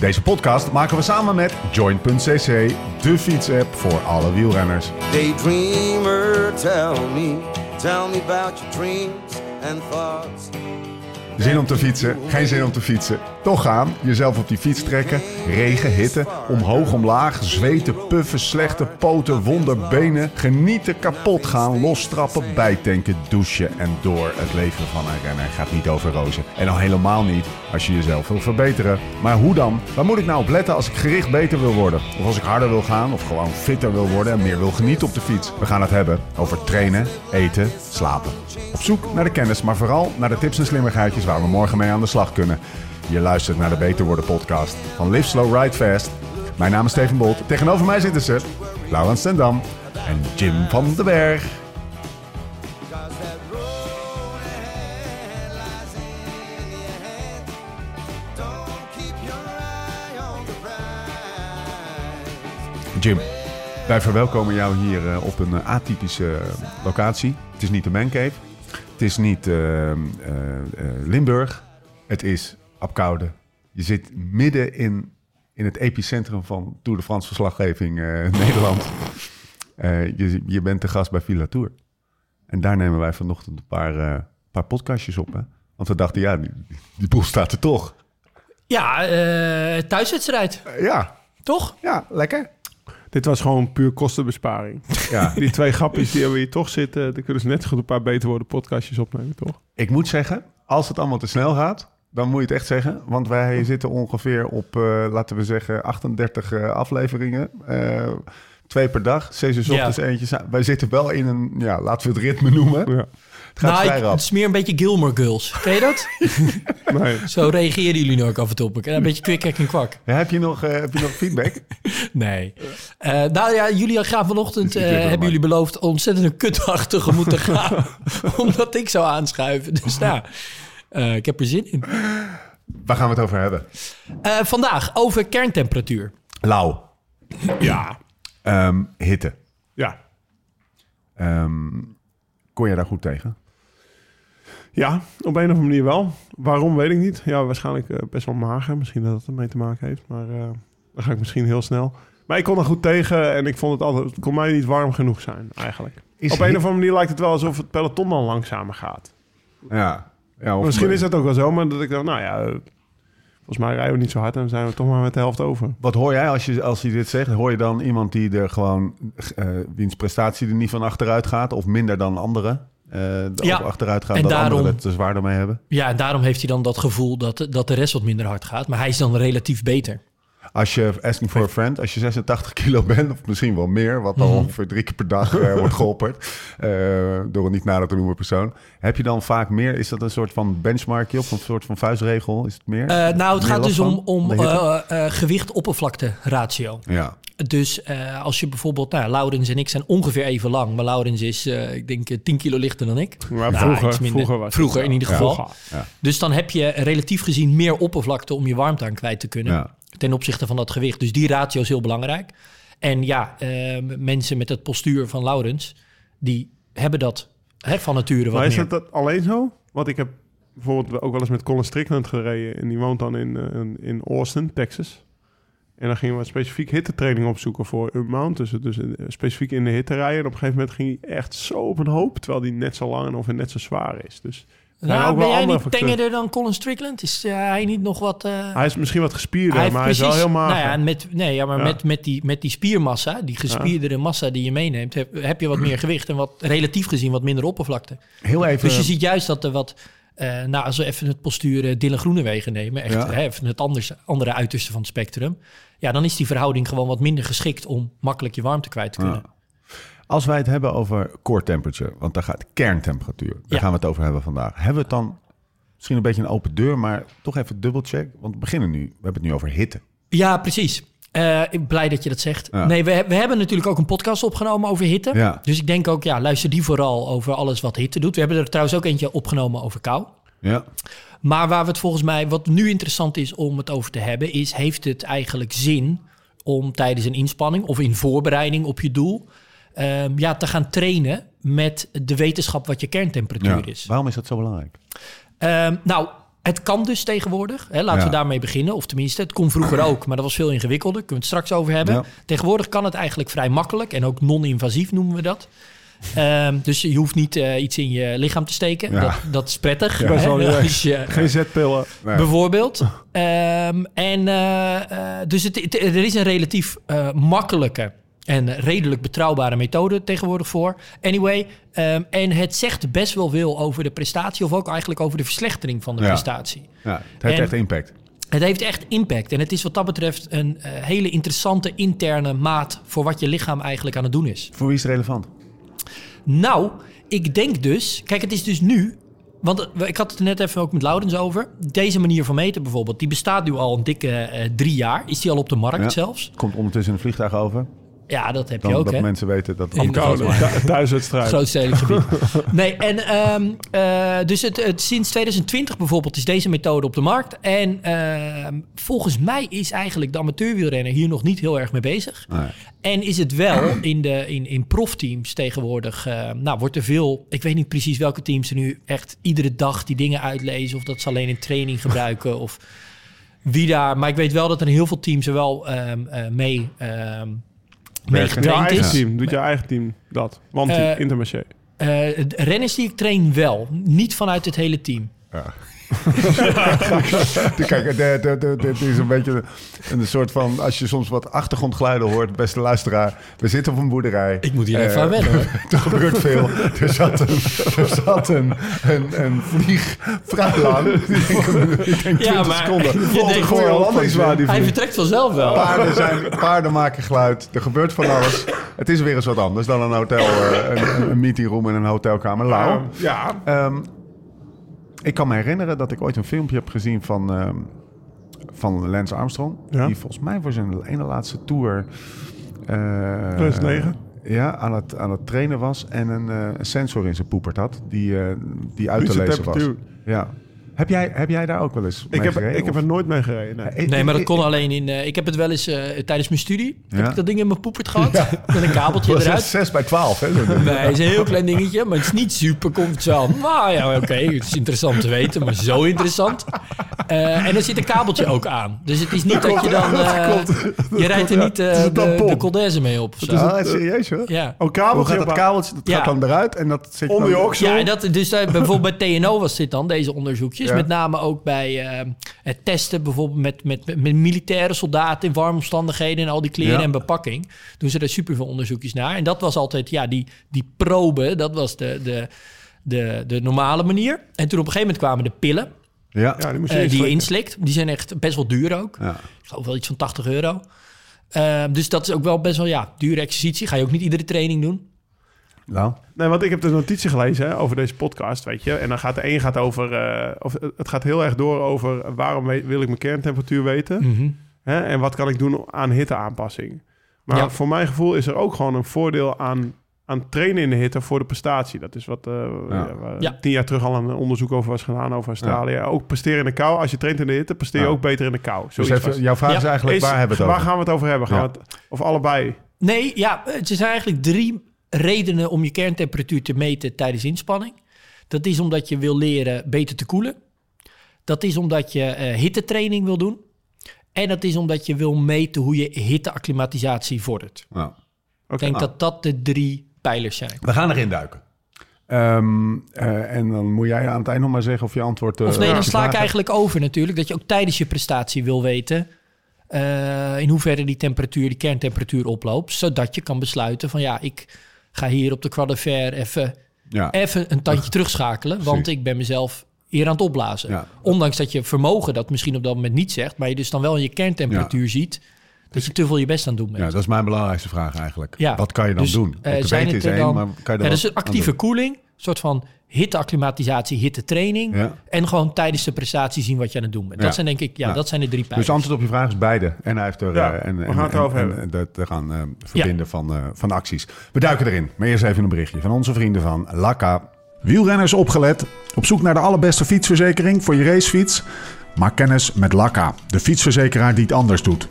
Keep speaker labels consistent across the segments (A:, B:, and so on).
A: Deze podcast maken we samen met Join.cc, de fietsapp voor alle wielrenners.
B: Daydreamer, tell me, tell me about your dreams and thoughts.
A: Zin om te fietsen, geen zin om te fietsen. Toch gaan, jezelf op die fiets trekken, regen, hitte, omhoog, omlaag, zweten, puffen, slechte poten, wonderbenen, genieten, kapot gaan, losstrappen, bijtanken, douchen en door. Het leven van een renner gaat niet over rozen. En al helemaal niet als je jezelf wil verbeteren. Maar hoe dan? Waar moet ik nou op letten als ik gericht beter wil worden? Of als ik harder wil gaan, of gewoon fitter wil worden en meer wil genieten op de fiets? We gaan het hebben over trainen, eten, slapen. Op zoek naar de kennis, maar vooral naar de tips en slimmigheidjes waar we morgen mee aan de slag kunnen. Je luistert naar de Beter Worden podcast van Live Slow Ride Fast. Mijn naam is Steven Bolt. Tegenover mij zitten ze Laurens Stendam en Jim van den Berg. Jim, wij verwelkomen jou hier eh, op een eh, atypische locatie. Het is niet de Mancave. Het is niet eh, eh, eh, Limburg. Het is Apkoude. Je zit midden in, in het epicentrum van Tour de France verslaggeving eh, Nederland. Eh, je, je bent de gast bij Villa Tour. En daar nemen wij vanochtend een paar, eh, paar podcastjes op. Hè? Want we dachten, ja, die, die boel staat er toch.
C: Ja, eh, thuiswedstrijd,
A: ja,
C: toch?
A: ja, lekker.
D: Dit was gewoon puur kostenbesparing.
A: Ja.
D: Die twee grapjes die we hier toch zitten, dan kunnen ze net zo goed een paar beter worden podcastjes opnemen, toch?
A: Ik moet zeggen, als het allemaal te snel gaat, dan moet je het echt zeggen. Want wij zitten ongeveer op, eh, laten we zeggen, 38 eh, afleveringen. Eh, twee per dag, zes uur
C: Ja.
A: ochtends eentje. Wij zitten wel in een, ja, laten we het ritme noemen.
D: Ja.
A: Het gaat
C: nou,
A: vrij
C: ik- het is meer een beetje Gilmore Girls. Ken je dat?
D: Nee.
C: Zo reageren jullie nu ook af en toe op elkaar. Een beetje kwik, kwik en kwak.
A: Ja, heb, je nog, heb je nog feedback?
C: Nee. Nou ja, jullie gaan vanochtend, hebben jullie beloofd ontzettend een kutdag tegemoet te gaan. omdat ik zou aanschuiven. Dus nou, eh, ik heb er zin in.
A: Waar gaan we het over hebben?
C: Eh, vandaag over kerntemperatuur.
A: Lauw.
D: Ja.
A: Ehm, hitte.
D: Ja.
A: Ehm, kon je daar goed tegen?
D: Ja, op een of andere manier wel. Waarom, weet ik niet. Ja, waarschijnlijk eh, best wel mager. Misschien dat het ermee te maken heeft. Maar eh, dan ga ik misschien heel snel. Maar ik kon er goed tegen en ik vond het altijd... Het kon mij niet warm genoeg zijn, eigenlijk.
A: Is
D: op een of andere manier lijkt het wel alsof het peloton dan langzamer gaat.
A: Ja. Ja of
D: Misschien is dat ook wel zo, maar dat ik dacht, nou ja... eh, Volgens mij rijden we niet zo hard en zijn we toch maar met de helft over.
A: Wat hoor jij als je, als je dit zegt? Hoor je dan iemand die er gewoon, eh wiens prestatie er niet van achteruit gaat, of minder dan anderen? eh
C: Ja,
A: achteruit gaat,
C: en
A: dat
C: daarom-
A: anderen het te zwaarder mee hebben?
C: Ja, en daarom heeft hij dan dat gevoel dat, dat de rest wat minder hard gaat. Maar hij is dan relatief beter.
A: Als je, asking for a friend, als je 86 kilo bent, of misschien wel meer, wat dan ongeveer drie keer per dag eh, wordt geopperd, eh, door een niet nader te noemen persoon, heb je dan vaak meer, is dat een soort van benchmarkje of een soort van vuistregel? Is het meer?
C: Eh, nou, het
A: Meer
C: gaat dus om,
A: van?
C: om gewicht-oppervlakte ratio.
A: ja.
C: Dus als je bijvoorbeeld, nou, Laurens en ik zijn ongeveer even lang. Maar Laurens is, eh, ik denk, eh, 10 kilo lichter dan ik.
D: Maar
C: Nou,
D: vroeger,
C: minder.
D: vroeger was
C: Vroeger in ieder
D: Ja,
C: geval. Dus dan heb je relatief gezien meer oppervlakte om je warmte aan kwijt te kunnen.
A: Ja.
C: Ten opzichte van dat gewicht. Dus die ratio is heel belangrijk. En ja, eh, mensen met het postuur van Laurens, die hebben dat hè, van nature wat
D: Maar is
C: meer.
D: dat, alleen zo? Want ik heb bijvoorbeeld ook wel eens met Colin Strickland gereden. En die woont dan in, eh, in Austin, Texas. En dan gingen we specifiek hittetraining opzoeken voor een mount. Dus, dus specifiek in de hitte rijden. En op een gegeven moment ging hij echt zo op een hoop. Terwijl die net zo lang en of net zo zwaar is. Dus
C: Nou, ben jij niet tengerder dan Colin Strickland? Is eh, hij niet nog wat... eh,
D: Hij is misschien wat gespierder,
C: Hij
D: maar hij is wel
C: precies-
D: heel mager.
C: Nou ja, met, nee, ja, maar
D: Ja.
C: Met, met, die, met die spiermassa, die gespierdere massa die je meeneemt, heb, heb je wat meer gewicht en wat relatief gezien wat minder oppervlakte.
A: Heel even.
C: Dus je ziet juist dat er wat, eh, nou als we even het postuur Dylan Groenewegen nemen, echt hè, even het anders, andere uiterste van het spectrum, ja, dan is die verhouding gewoon wat minder geschikt om makkelijk je warmte kwijt te kunnen.
A: Als wij het hebben over core temperature, want daar gaat kerntemperatuur, daar
C: Ja.
A: gaan we het over hebben vandaag. Hebben we het dan misschien een beetje een open deur, maar toch even dubbelcheck, want we beginnen nu. We hebben het nu over hitte.
C: Ja, precies. Eh, ik ben blij dat je dat zegt.
A: Ja.
C: Nee, we, we hebben natuurlijk ook een podcast opgenomen over hitte.
A: Ja.
C: Dus ik denk ook, ja, luister die vooral over alles wat hitte doet. We hebben er trouwens ook eentje opgenomen over kou.
A: Ja,
C: Maar waar we het volgens mij, wat nu interessant is om het over te hebben, is: heeft het eigenlijk zin om tijdens een inspanning of in voorbereiding op je doel, ehm, ja, te gaan trainen met de wetenschap wat je kerntemperatuur
A: ja.
C: is?
A: Waarom is dat zo belangrijk?
C: Ehm, nou, het kan dus tegenwoordig. Hè, laten
A: Ja.
C: we daarmee beginnen. Of tenminste, het kon vroeger ook, maar dat was veel ingewikkelder. Kunnen we het straks over hebben.
A: Ja.
C: Tegenwoordig kan het eigenlijk vrij makkelijk en ook non-invasief noemen we dat. Ehm, dus je hoeft niet eh, iets in je lichaam te steken.
A: Ja.
C: Dat, dat is prettig. Hè,
D: Geen zetpillen.
A: Nee.
C: Bijvoorbeeld. En eh, eh, dus het, het- er is een relatief makkelijke en redelijk betrouwbare methode tegenwoordig voor. Anyway, ehm, en het zegt best wel veel over de prestatie, of ook eigenlijk over de verslechtering van de
A: Ja.
C: prestatie.
A: Ja, het heeft
C: En-
A: echt impact.
C: Het heeft echt impact. En het is wat dat betreft een eh, hele interessante interne maat voor wat je lichaam eigenlijk aan het doen is.
A: Voor wie is het relevant?
C: Nou, ik denk dus... Kijk, het is dus nu... Want eh, ik had het net even ook met Laurens over. Deze manier van meten bijvoorbeeld, die bestaat nu al een dikke eh, drie jaar. Is die al op de markt
A: Ja.
C: zelfs?
A: Komt ondertussen een vliegtuig over.
C: Ja, dat heb
A: Dan
C: je ook,
A: dat
C: hè?
A: mensen weten dat... Het
D: Thuiswedstrijd.
C: Grootstedelijk. Nee, en ehm, eh, dus het, het, sinds 2020 bijvoorbeeld is deze methode op de markt. En ehm, volgens mij is eigenlijk de amateurwielrenner hier nog niet heel erg mee bezig.
A: Nee.
C: En is het wel in, de, in, in profteams tegenwoordig, eh, nou wordt er veel, ik weet niet precies welke teams er nu echt iedere dag die dingen uitlezen. Of dat ze alleen in training gebruiken of wie daar. Maar ik weet wel dat er heel veel teams er wel ehm, eh, mee, ehm mee
A: Werken.
D: Jouw
C: getraind
D: eigen
C: is.
D: team. Doet jouw eigen team dat? Want
C: Eh,
D: Intermarché.
C: Eh, renners die ik train wel, niet vanuit het hele team.
A: Kijk, dit is een beetje een soort van... Als je soms wat achtergrondgeluiden hoort, beste luisteraar. We zitten op een boerderij.
C: Ik moet hier
A: Eh,
C: even aan wennen.
A: Er gebeurt veel. Er zat een, er zat een, een, een vlieg vrij lang. Ik denk, een- ik denk 20
C: Ja, maar
A: seconden. die
C: Hij vertrekt vanzelf wel.
A: Paarden, zijn, paarden maken geluid. Er gebeurt van alles. Het is weer eens wat anders dan een hotel, eh, een, een meetingroom en een hotelkamer. Lau.
D: Ehm, ja,
A: Ehm, ik kan me herinneren dat ik ooit een filmpje heb gezien van, ehm, van Lance Armstrong.
D: Ja.
A: Die volgens mij voor zijn ene laatste tour... eh,
D: 2009?
A: ja, aan het, aan het trainen was en een, eh, sensor in zijn poepert had. Die, eh, die uit te
D: Fietsen
A: lezen was. Ja. Heb, jij, heb jij daar ook wel eens mee
D: ik heb,
A: gereden,
D: ik heb er nooit mee gereden. Nee.
A: Eh,
C: Nee, maar dat
A: ik-
C: kon alleen in... eh, ik heb het wel eens eh, tijdens mijn studie.
A: Ja.
C: Heb ik dat ding in mijn poepert gehad. Met een kabeltje
A: was
C: eruit.
A: 6 bij 12, hè?
C: Nee, het is een heel klein dingetje, maar het is niet super comfortabel. Maar ja, oké, het is interessant te weten, maar zo interessant. Eh, en er zit een kabeltje ook aan. Dus het is niet dat je dan... eh, je rijdt er niet eh,
A: is
C: de, de mee op. zo.
A: Ah, serieus hoor?
C: Ja.
D: Oh,
A: Hoe
D: kabeltje
A: gaat dat kabeltje? Dat
C: Ja.
A: gaat dan eruit en dat zit
D: Onder je oksel.
C: Ja, en dat, dus daar, bijvoorbeeld bij TNO was dit dan, deze onderzoekjes.
A: Ja.
C: Met name ook bij eh, het testen bijvoorbeeld met, met, met, met militaire soldaten in warme omstandigheden en al die kleren
A: Ja.
C: en bepakking. Doen ze er superveel onderzoekjes naar. En dat was altijd, ja, die, die probe, dat was de, de, de, de normale manier. En toen op een gegeven moment kwamen de pillen
A: Ja.
D: Ja, die moest je
C: eh, die je
D: inslikken.
C: inslikt. Die zijn echt best wel duur ook.
A: Ja.
C: Ik geloof wel iets van 80 euro. Eh, dus dat is ook wel best wel, ja, dure exercitie. Ga je ook niet iedere training doen.
A: Nou,
D: Nee, want ik heb de notitie gelezen hè, over deze podcast, weet je. En dan gaat de een gaat over... eh, of, het gaat heel erg door over waarom wil ik mijn kerntemperatuur weten. Hè, en wat kan ik doen aan hitteaanpassing. Maar
C: Ja.
D: voor mijn gevoel is er ook gewoon een voordeel aan, aan trainen in de hitte voor de prestatie. Dat is wat eh,
A: Ja.
D: ja, waar
C: Ja.
D: tien jaar terug al een onderzoek over was gedaan over Australië. Ook presteren in de kou. Als je traint in de hitte, presteer je
A: Ja.
D: ook beter in de kou.
A: dus
D: Zoiets was
A: even,
D: het.
A: jouw vraag
C: Ja.
A: is eigenlijk,
D: Is-
A: waar hebben we het
D: waar
A: over?
D: gaan we het over hebben? Gaan
A: Ja.
D: we het, of allebei?
C: Nee, ja, het zijn eigenlijk drie redenen om je kerntemperatuur te meten tijdens inspanning. Dat is omdat je wil leren beter te koelen. Dat is omdat je eh hittetraining wil doen. En dat is omdat je wil meten hoe je hitteacclimatisatie vordert.
A: Nou,
C: Ik denk dat dat de drie pijlers zijn.
A: we gaan erin duiken. Ehm, eh, en dan moet jij aan het eind nog maar zeggen of je antwoord... eh,
C: Of nee, dan sla ik eigenlijk over natuurlijk. Dat je ook tijdens je prestatie wil weten... eh, in hoeverre die temperatuur, die kerntemperatuur oploopt. Zodat je kan besluiten van ja, ik ga hier op de Fer even.
A: Ja.
C: even een tandje terugschakelen. Want ik ben mezelf hier aan het opblazen.
A: Ja.
C: Ondanks dat je vermogen dat misschien op dat moment niet zegt. Maar je dus dan wel in je kerntemperatuur ziet... dat je te veel je best aan het doen bent.
A: ja, dat is mijn belangrijkste vraag eigenlijk.
C: Ja.
A: Wat kan je dan
C: Dus,
A: doen? te
C: zijn het
A: is
C: er
A: één,
C: dan-
A: maar kan je er
C: Ja, dus een actieve koeling, een soort van hitteacclimatisatie, hittetraining.
A: Ja.
C: En gewoon tijdens de prestatie zien wat je aan het doen bent.
A: Ja.
C: Dat zijn denk ik, ja,
A: Ja.
C: dat zijn de drie
A: Dus
C: pijlers.
A: antwoord op je vraag is beide. En hij heeft er...
D: Ja,
A: eh, en,
D: we
A: en,
D: gaan het
A: en-
D: erover
A: en-
D: hebben.
A: en dat te gaan eh, verbinden van, eh, van acties. We duiken erin. Maar eerst even een berichtje van onze vrienden van Laka. Wielrenners opgelet. Op zoek naar de allerbeste fietsverzekering voor je racefiets? Maak kennis met Laka, de fietsverzekeraar die het anders doet.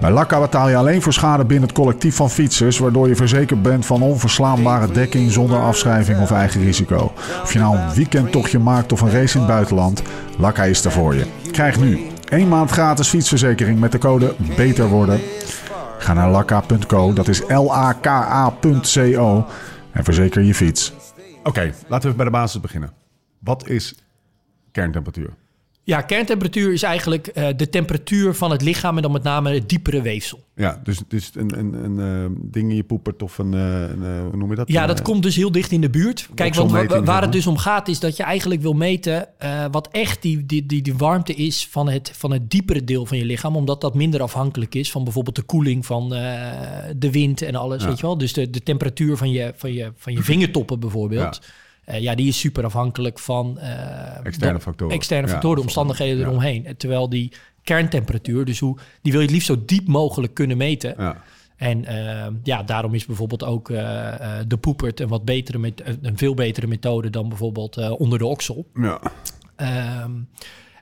A: Bij Lakka betaal je alleen voor schade binnen het collectief van fietsers, waardoor je verzekerd bent van onverslaanbare dekking zonder afschrijving of eigen risico. Of je nou een weekendtochtje maakt of een race in het buitenland, Lakka is er voor je. Krijg nu één maand gratis fietsverzekering met de code BETER worden. Ga naar lakka.co, dat is L-A-K-A.co en verzeker je fiets. Oké, laten we bij de basis beginnen. Wat is kerntemperatuur?
C: Ja, kerntemperatuur is eigenlijk eh, de temperatuur van het lichaam en dan met name het diepere weefsel.
A: Ja, dus, dus een, een, een eh, ding in je poepert of een, eh, een hoe noem je dat?
C: Ja, dat komt dus heel dicht in de buurt. Kijk, want waar het dus om gaat is dat je eigenlijk wil meten wat echt die, die, die, die warmte is van het, van het diepere deel van je lichaam. Omdat dat minder afhankelijk is van bijvoorbeeld de koeling van de wind en alles,
A: Ja.
C: weet je wel. Dus de, de temperatuur van je, van, je, van je vingertoppen bijvoorbeeld. Ja. Ja, die is super afhankelijk van eh,
A: Externe factoren.
C: externe factoren, omstandigheden eromheen. En Terwijl die kerntemperatuur, dus hoe, die wil je het liefst zo diep mogelijk kunnen meten.
A: Ja.
C: En eh, ja, daarom is bijvoorbeeld ook eh, eh, de poepert een wat betere met, een veel betere methode dan bijvoorbeeld eh, onder de oksel.
A: Ja.
C: Ehm,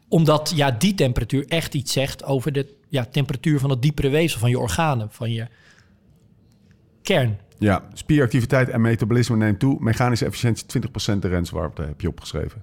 C: omdat ja, die temperatuur echt iets zegt over de ja, temperatuur van het diepere weefsel van je organen, van je kern.
A: Ja, spieractiviteit en metabolisme neemt toe. Mechanische efficiëntie 20% de renswarmte heb je opgeschreven.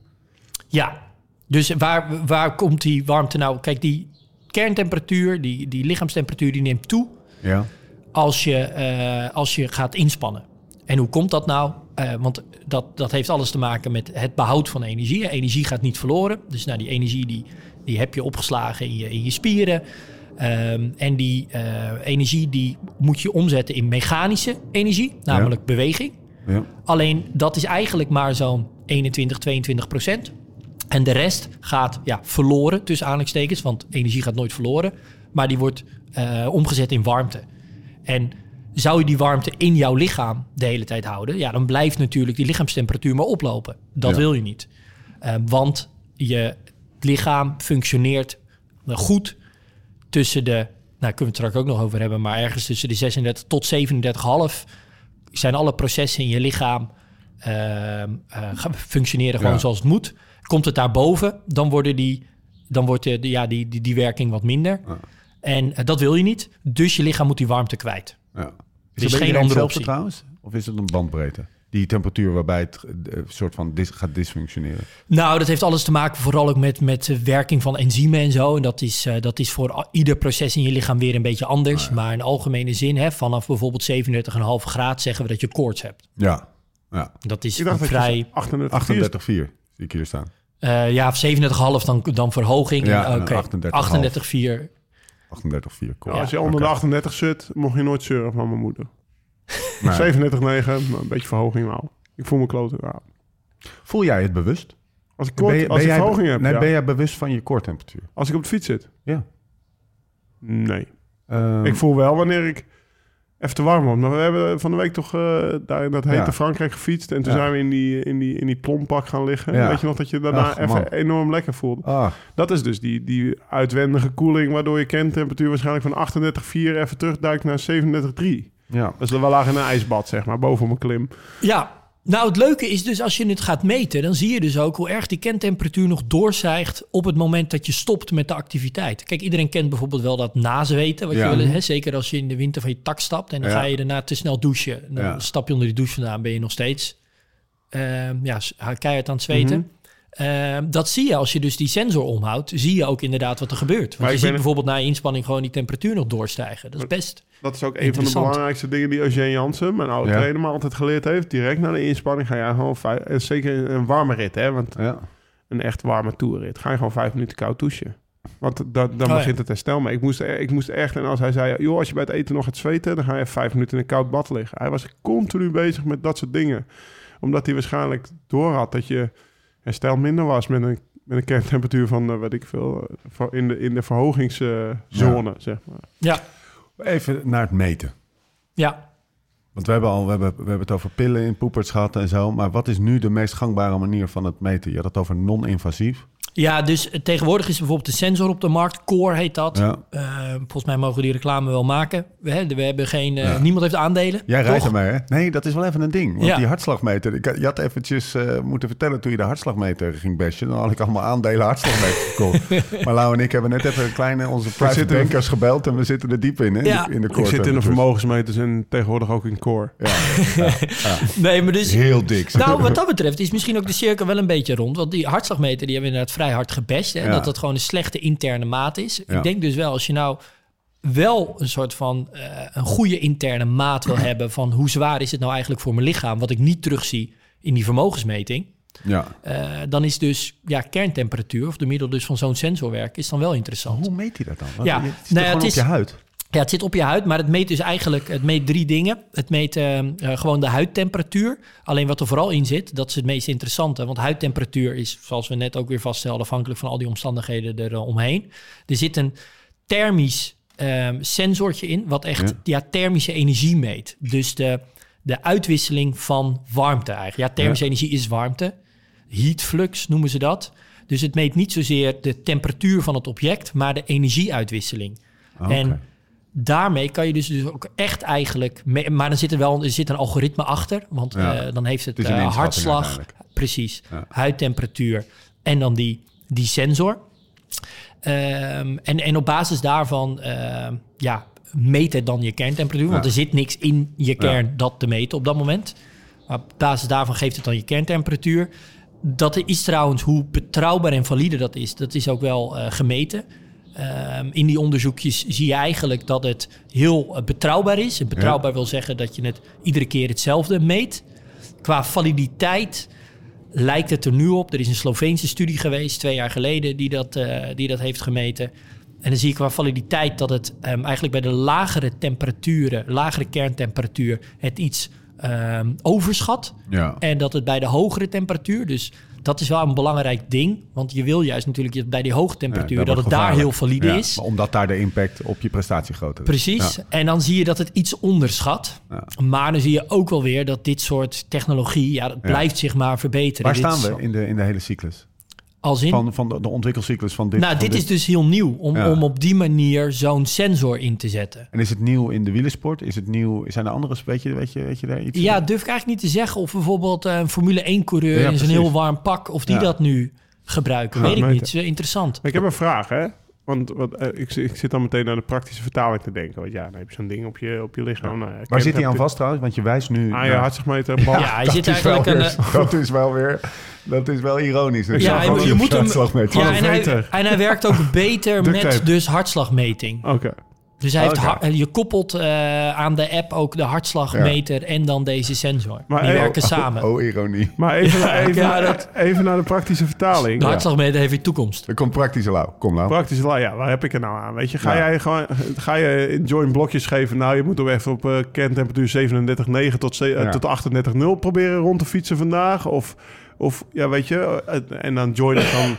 C: Ja, dus waar, waar komt die warmte nou? Kijk, die kerntemperatuur, die, die lichaamstemperatuur, die neemt toe
A: Ja.
C: als je, eh, als je gaat inspannen. En hoe komt dat nou? Eh, want dat, dat heeft alles te maken met het behoud van energie. Energie gaat niet verloren. Dus nou, die energie die, die heb je opgeslagen in je, in je spieren. Ehm, en die eh, energie die moet je omzetten in mechanische energie, namelijk beweging.
A: ja.
C: Alleen dat is eigenlijk maar zo'n 21, 22 procent. En de rest gaat ja, verloren, tussen aanhalingstekens, want energie gaat nooit verloren. Maar die wordt eh, omgezet in warmte. En zou je die warmte in jouw lichaam de hele tijd houden, ja, dan blijft natuurlijk die lichaamstemperatuur maar oplopen. Dat
A: Ja.
C: wil je niet. Eh, want je lichaam functioneert eh, goed tussen de, nou kunnen we het straks ook nog over hebben, maar ergens tussen de 36 tot 37,5 zijn alle processen in je lichaam ehm, eh, gaan functioneren gewoon
A: Ja.
C: zoals het moet. Komt het daarboven, dan, worden die, dan wordt de, de- ja, die, die, die werking wat minder.
A: Ja.
C: En eh, dat wil je niet. Dus je lichaam moet die warmte kwijt.
A: ja.
C: is
A: het bij
C: geen andere optie.
A: trouwens? Of is het een bandbreedte? Die temperatuur waarbij het eh, soort van dis- gaat dysfunctioneren.
C: Nou, dat heeft alles te maken vooral ook met, met de werking van enzymen en zo. En dat is, eh, dat is voor ieder proces in je lichaam weer een beetje anders. Maar in algemene zin, hè, vanaf bijvoorbeeld 37,5 graad zeggen we dat je koorts hebt.
A: Ja. ja.
C: Dat is
D: Ik dacht dat
C: vrij...
D: je 38,
A: 38,4 zie ik hier staan.
C: eh, ja, of 37,5 dan, dan verhoging.
A: Ja,
C: Oké,
A: 38,5.
C: 38,4.
A: 38,4. Cool.
D: Als je onder de 38 zit, mocht je nooit zeuren van mijn moeder.
A: Nee.
D: 37,9, maar een beetje verhoging nou. Ik voel me kloten. Ja.
A: Voel jij het bewust?
D: Als ik, kort,
A: je-
D: als ik
A: jij,
D: verhoging heb,
A: nee,
D: ja.
A: ben jij bewust van je koortemperatuur?
D: Als ik op de fiets zit?
A: Ja.
D: Nee.
A: Ehm,
D: Ik voel wel wanneer ik even te warm word. Maar we hebben van de week toch eh, daar in dat hete
A: Ja.
D: Frankrijk gefietst. En toen
A: Ja.
D: zijn we in die, in die, in die plompak gaan liggen.
A: Ja.
D: Weet je nog dat je daarna
A: Ach, man.
D: even enorm lekker voelde? Dat is dus die, die uitwendige koeling... waardoor je kerntemperatuur waarschijnlijk van 38,4 even terugduikt naar 37,3.
A: Ja.
D: Dat is wel laag in een ijsbad, zeg maar, boven mijn klim.
C: Ja, nou het leuke is dus als je het gaat meten, dan zie je dus ook hoe erg die kentemperatuur nog doorcijgt op het moment dat je stopt met de activiteit. Kijk, iedereen kent bijvoorbeeld wel dat nazweten, wat
A: Ja.
C: je wil, hè? zeker als je in de winter van je tak stapt en dan
A: Ja.
C: ga je daarna te snel douchen. Dan
A: Ja.
C: stap je onder die douche vandaan, ben je nog steeds ehm, ja, keihard aan het zweten.
A: Mhm.
C: Ehm, dat zie je als je dus die sensor omhoudt, zie je ook inderdaad wat er gebeurt. Want
D: Maar
C: je ziet
D: ben-
C: bijvoorbeeld na je inspanning gewoon die temperatuur nog doorstijgen. Dat is best...
D: Dat is ook een van de belangrijkste dingen die Eugene Jansen, mijn oude
A: Ja.
D: trainer, me altijd geleerd heeft. Direct na de inspanning ga je gewoon vijf, en zeker een warme rit, hè, want
A: ja.
D: een echt warme toerrit, ga je gewoon vijf minuten koud douchen. Want dat, dan
C: ja.
D: begint het herstel. Maar ik moest, er- ik moest echt, en als hij zei, joh, als je bij het eten nog gaat zweten, dan ga je vijf minuten in een koud bad liggen. Hij was continu bezig met dat soort dingen. Omdat hij waarschijnlijk door had dat je herstel minder was met een, met een kerntemperatuur van, eh, weet ik veel, eh, voor- in de, in de verhogingszone, zeg maar.
C: Ja,
A: Even naar het meten.
C: ja.
A: Want we hebben al we hebben, we hebben het over pillen in poeperts gehad en zo. Maar wat is nu de meest gangbare manier van het meten? Je had het over non-invasief.
C: Ja, dus tegenwoordig is er bijvoorbeeld een sensor op de markt. Core heet dat.
A: Ja.
C: Eh, volgens mij mogen we die reclame wel maken. We, we hebben geen... eh,
A: Ja.
C: Niemand heeft aandelen.
A: Jij rijdt ermee, hè? Nee, dat is wel even een ding. Want
C: Ja.
A: die hartslagmeter... Ik, je had eventjes eh, moeten vertellen toen je de hartslagmeter ging bashen. Dan had ik allemaal aandelen hartslagmeter gekocht. maar Lau en ik hebben net even een kleine... Onze private bankers gebeld en we zitten er diep in, hè?
C: Ja.
A: In de
D: Ik zit in de vermogensmeters en tegenwoordig ook in core.
A: Ja, ja, ja.
C: Nee, maar dus...
A: Heel dik.
C: Nou, wat dat betreft is misschien ook de cirkel wel een beetje rond. Want die hartslagmeter die hebben we inderdaad vrij hard. Hè,
A: Ja.
C: Dat dat gewoon een slechte interne maat is.
A: Ja.
C: Ik denk dus wel, als je nou wel een soort van eh, een goede interne maat wil hebben... van hoe zwaar is het nou eigenlijk voor mijn lichaam... wat ik niet terugzie in die vermogensmeting...
A: ja.
C: eh, dan is dus ja, kerntemperatuur, of de middel dus van zo'n sensorwerk... is dan wel interessant.
A: Hoe meet hij dat dan? Want
C: Ja,
A: het is
C: nou ja,
A: gewoon
C: het
A: op je
C: is-
A: huid?
C: Ja, het zit op je huid, maar het meet dus eigenlijk het meet drie dingen. Het meet eh, eh, gewoon de huidtemperatuur. Alleen wat er vooral in zit, dat is het meest interessante. Want huidtemperatuur is, zoals we net ook weer vaststelden, afhankelijk van al die omstandigheden eromheen. Er zit een thermisch ehm, sensortje in, wat echt
A: Ja.
C: ja. thermische energie meet. Dus de, de uitwisseling van warmte eigenlijk. Ja, thermische energie is warmte. Heat flux noemen ze dat. Dus het meet niet zozeer de temperatuur van het object, maar de energieuitwisseling.
A: Oké.
C: En daarmee kan je dus, dus ook echt eigenlijk... me- maar dan zit er wel er zit een algoritme achter. Want
A: Ja.
C: eh, dan heeft het,
A: een
C: eh, hartslag, precies,
A: Ja.
C: huidtemperatuur en dan die, die sensor. Ehm, en, en op basis daarvan ehm, ja, meet het dan je kerntemperatuur. Want er zit niks in je kern dat te meten op dat moment. Maar op basis daarvan geeft het dan je kerntemperatuur. Dat is trouwens hoe betrouwbaar en valide dat is. Dat is ook wel gemeten. Ehm, in die onderzoekjes zie je eigenlijk dat het heel eh, betrouwbaar is. En betrouwbaar wil zeggen dat je het iedere keer hetzelfde meet. Qua validiteit lijkt het er nu op. Er is een Sloveense studie geweest, twee jaar geleden, die dat, eh, die dat heeft gemeten. En dan zie je qua validiteit dat het ehm, eigenlijk bij de lagere temperaturen, lagere kerntemperatuur, het iets ehm, overschat.
A: Ja.
C: En dat het bij de hogere temperatuur, dus dat is wel een belangrijk ding. Want je wil juist natuurlijk bij die hoge temperatuur,
A: Ja,
C: dat het daar heel valide
A: Ja,
C: is.
A: Omdat daar de impact op je prestatie groter is.
C: Precies.
A: Ja.
C: En dan zie je dat het iets onderschat. Maar dan zie je ook wel weer dat dit soort technologie, ja, dat blijft zich maar verbeteren.
A: Waar
C: Dit
A: staan we in de, in de hele cyclus?
C: Als in?
A: Van, van de, de ontwikkelcyclus van dit?
C: nou,
A: van
C: dit is dus heel nieuw om,
A: Ja.
C: om op die manier zo'n sensor in te zetten.
A: En is het nieuw in de wielersport? Is het nieuw... Zijn er andere... Weet je, weet je, weet je daar iets
C: Ja, durf ik eigenlijk niet te zeggen of bijvoorbeeld eh, een Formule 1-coureur
A: Ja,
C: in zo'n heel warm pak, of die
A: Ja.
C: dat nu gebruiken. Weet ik niet. Het is interessant.
D: Ik heb een vraag, hè? Want wat, eh, ik, ik zit dan meteen naar de praktische vertaling te denken. Want ja, dan heb je zo'n ding op je, op je lichaam. Nou, ja,
A: Waar zit hij aan vast trouwens? Want je wijst nu...
D: Aan je hartslagmeter, bal.
C: Ja, hij
A: dat
C: zit
A: is wel
C: eigenlijk
A: weer- Dat is wel weer... Dat is wel ironisch.
D: Ik
C: Ja, je moet hem... Ja, en hij,
D: beter.
C: en hij werkt ook beter met dus hartslagmeting.
D: Oké.
C: Dus hij heeft har- je koppelt eh, aan de app ook de hartslagmeter en dan deze sensor.
D: Maar,
C: die werken samen.
A: Oh, ironie.
D: Maar even,
C: Ja,
D: even,
C: ja, dat-
D: even naar de praktische vertaling.
C: de hartslagmeter heeft weer toekomst.
A: Er komt praktische lauw. Kom nou.
D: Praktisch, la- ja, waar heb ik er nou aan? Weet je, ga
A: Ja.
D: jij gewoon, ga je in join blokjes geven? Nou, je moet hem even op eh kerntemperatuur 37,9 tot, tot 38,0 proberen rond te fietsen vandaag. Of, of ja, weet je, eh, en dan join het dan.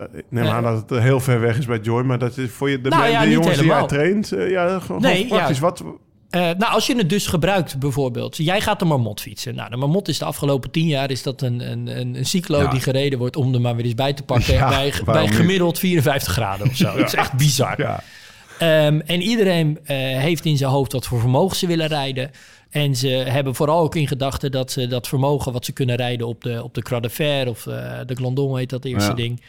D: Eh, neem aan dat het heel ver weg is bij Join, maar dat is voor je de,
C: Nou ja,
D: de jongens die jij traint. eh, ja, gewoon
C: Nee,
D: gewoon praktisch.
C: ja.
D: Wat,
C: Eh, nou, als je het dus gebruikt bijvoorbeeld. Jij gaat de Marmot fietsen. Nou, de Marmot is de afgelopen tien jaar is dat een, een, een, een cyclo
A: Ja.
C: die gereden wordt om er maar weer eens bij te pakken.
A: Ja,
C: bij, gemiddeld 54 graden of zo. Dat is echt bizar. Ehm, en iedereen heeft in zijn hoofd wat voor vermogen ze willen rijden. En ze hebben vooral ook in gedachten dat ze dat vermogen wat ze kunnen rijden op de, op de Croix de Fer of de Glandon heet dat eerste ding.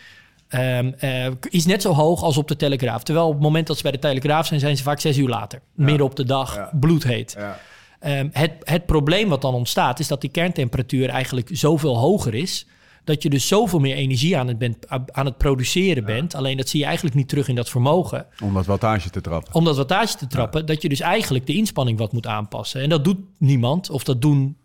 C: Eh, is net zo hoog als op de Telegraaf. Terwijl op het moment dat ze bij de Telegraaf zijn, zijn ze vaak zes uur later. Midden op de dag,
A: Ja.
C: bloedheet.
A: Ja.
C: Ehm, het, het probleem wat dan ontstaat, is dat die kerntemperatuur eigenlijk zoveel hoger is. Dat je dus zoveel meer energie aan het, bent, aan het produceren bent. Alleen dat zie je eigenlijk niet terug in dat vermogen.
A: Om dat wattage te trappen.
C: Om dat wattage te trappen, dat je dus eigenlijk de inspanning wat moet aanpassen. En dat doet niemand, of dat doen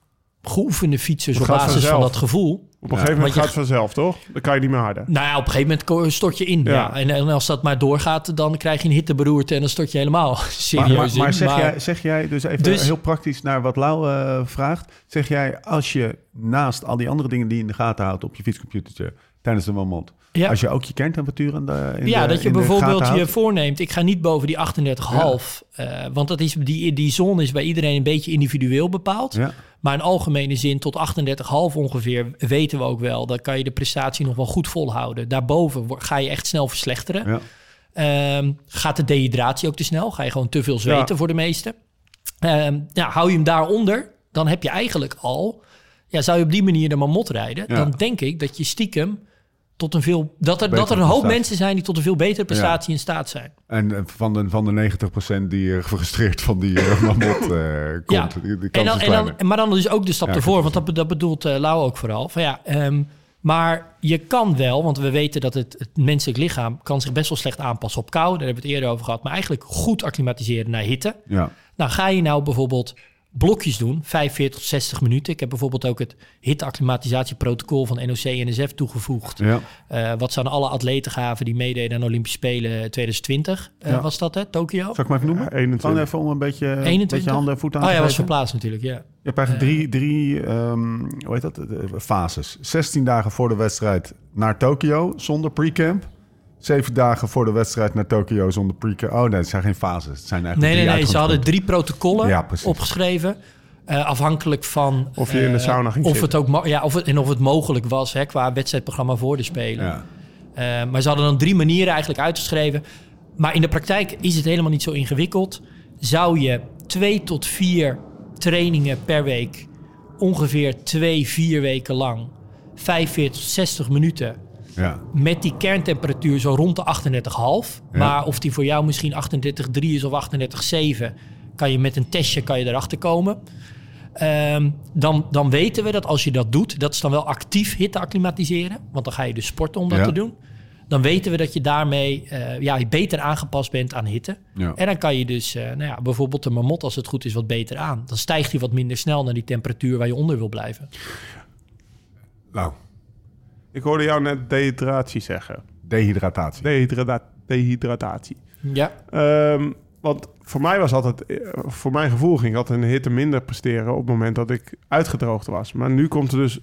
C: geoefende fietsers op basis van dat gevoel.
D: op een gegeven moment gaat het vanzelf, toch? Dan kan je niet meer harder.
C: Nou ja, op een gegeven moment stort je in. Ja.
D: Ja.
C: En, en als dat maar doorgaat, dan krijg je een hitteberoerte en dan stort je helemaal serieus
A: maar, maar
C: in.
A: zeg,
C: Maar-
A: Jij, zeg jij, dus even
C: Dus-
A: heel praktisch naar wat Lau eh, vraagt. Zeg jij, als je naast al die andere dingen die je in de gaten houdt op je fietscomputertje tijdens de moment,
C: Ja.
A: Als je ook je kerntemperatuur in de in
C: Ja,
A: de-
C: dat je bijvoorbeeld je voorneemt, ik ga niet boven die 38,5. eh, want dat is, die, die zone is bij iedereen een beetje individueel bepaald.
A: Ja.
C: Maar in algemene zin tot 38,5 ongeveer weten we ook wel. Dan kan je de prestatie nog wel goed volhouden. Daarboven ga je echt snel verslechteren.
A: Ja.
C: Ehm, gaat de dehydratie ook te snel? Ga je gewoon te veel zweten voor de meesten? Ja, hou je hem daaronder, dan heb je eigenlijk al... Ja, zou je op die manier de mamot rijden... Dan denk ik dat je stiekem tot een veel... Dat er, dat er een hoop
A: prestatie.
C: mensen zijn die tot een veel betere prestatie in staat zijn.
A: En eh, van de, van de 90% die eh, gefrustreerd van die eh, mamot komt.
C: Ja.
A: Die, die kans
C: En dan, en dan, maar dan dus ook de stap
A: Ja,
C: ervoor, want dat, dat bedoelt eh Lau ook vooral. Van ja, ehm, maar je kan wel, want we weten dat het, het menselijk lichaam kan zich best wel slecht aanpassen op kou. Daar hebben we het eerder over gehad. Maar eigenlijk goed acclimatiseren naar hitte.
A: Ja.
C: Nou, ga je nou bijvoorbeeld blokjes doen, 45 tot 60 minuten. Ik heb bijvoorbeeld ook het hitte-acclimatisatieprotocol van NOC-NSF toegevoegd.
A: Ja.
C: Eh, wat ze aan alle atleten gaven die meededen aan de Olympische Spelen 2020. eh,
A: Ja.
C: was dat, hè? Tokio?
A: Zal ik hem even noemen?
D: Ja, 21.
A: Gewoon even om een beetje,
C: 21?
A: beetje handen en voeten aan
C: Oh
A: te
C: ja, was verplaatst natuurlijk, ja.
A: Je hebt eigenlijk drie, drie ehm, hoe heet dat, Eh, fases. 16 dagen voor de wedstrijd naar Tokio zonder pre-camp. Zeven dagen voor de wedstrijd naar Tokio zonder pre-camp. Oh nee, het zijn geen fases. Het zijn eigenlijk
C: Nee, nee,
A: drie
C: nee. Ze hadden drie protocollen
A: Ja,
C: opgeschreven. eh, afhankelijk van...
D: Of je in de
C: eh,
D: sauna ging
C: of
D: zitten.
C: het ook ja, of het, En of het mogelijk was hè, qua wedstrijdprogramma voor de Spelen.
A: Ja.
C: Eh, maar ze hadden dan drie manieren eigenlijk uitgeschreven. Maar in de praktijk is het helemaal niet zo ingewikkeld. Zou je twee tot vier trainingen per week... ongeveer twee, vier weken lang... 45 tot 60 minuten
A: Ja.
C: met die kerntemperatuur zo rond de 38,5.
A: Ja.
C: Maar of die voor jou misschien 38,3 is of 38,7... kan je met een testje kan je erachter komen. Ehm, dan, dan weten we dat als je dat doet... dat is dan wel actief hitte acclimatiseren. Want dan ga je dus sporten om dat
A: Ja.
C: te doen. Dan weten we dat je daarmee eh, ja, beter aangepast bent aan hitte.
A: Ja.
C: En dan kan je dus eh, nou ja, bijvoorbeeld de mamot, als het goed is, wat beter aan. Dan stijgt hij wat minder snel naar die temperatuur waar je onder wil blijven.
A: Nou,
D: Ik hoorde jou net dehydratie zeggen.
A: dehydratatie.
D: Dehydrata dehydratatie.
C: Ja,
D: Ehm, want voor mij was altijd, eh, voor mijn gevoel ging ik altijd de hitte minder presteren op het moment dat ik uitgedroogd was. Maar nu komt er dus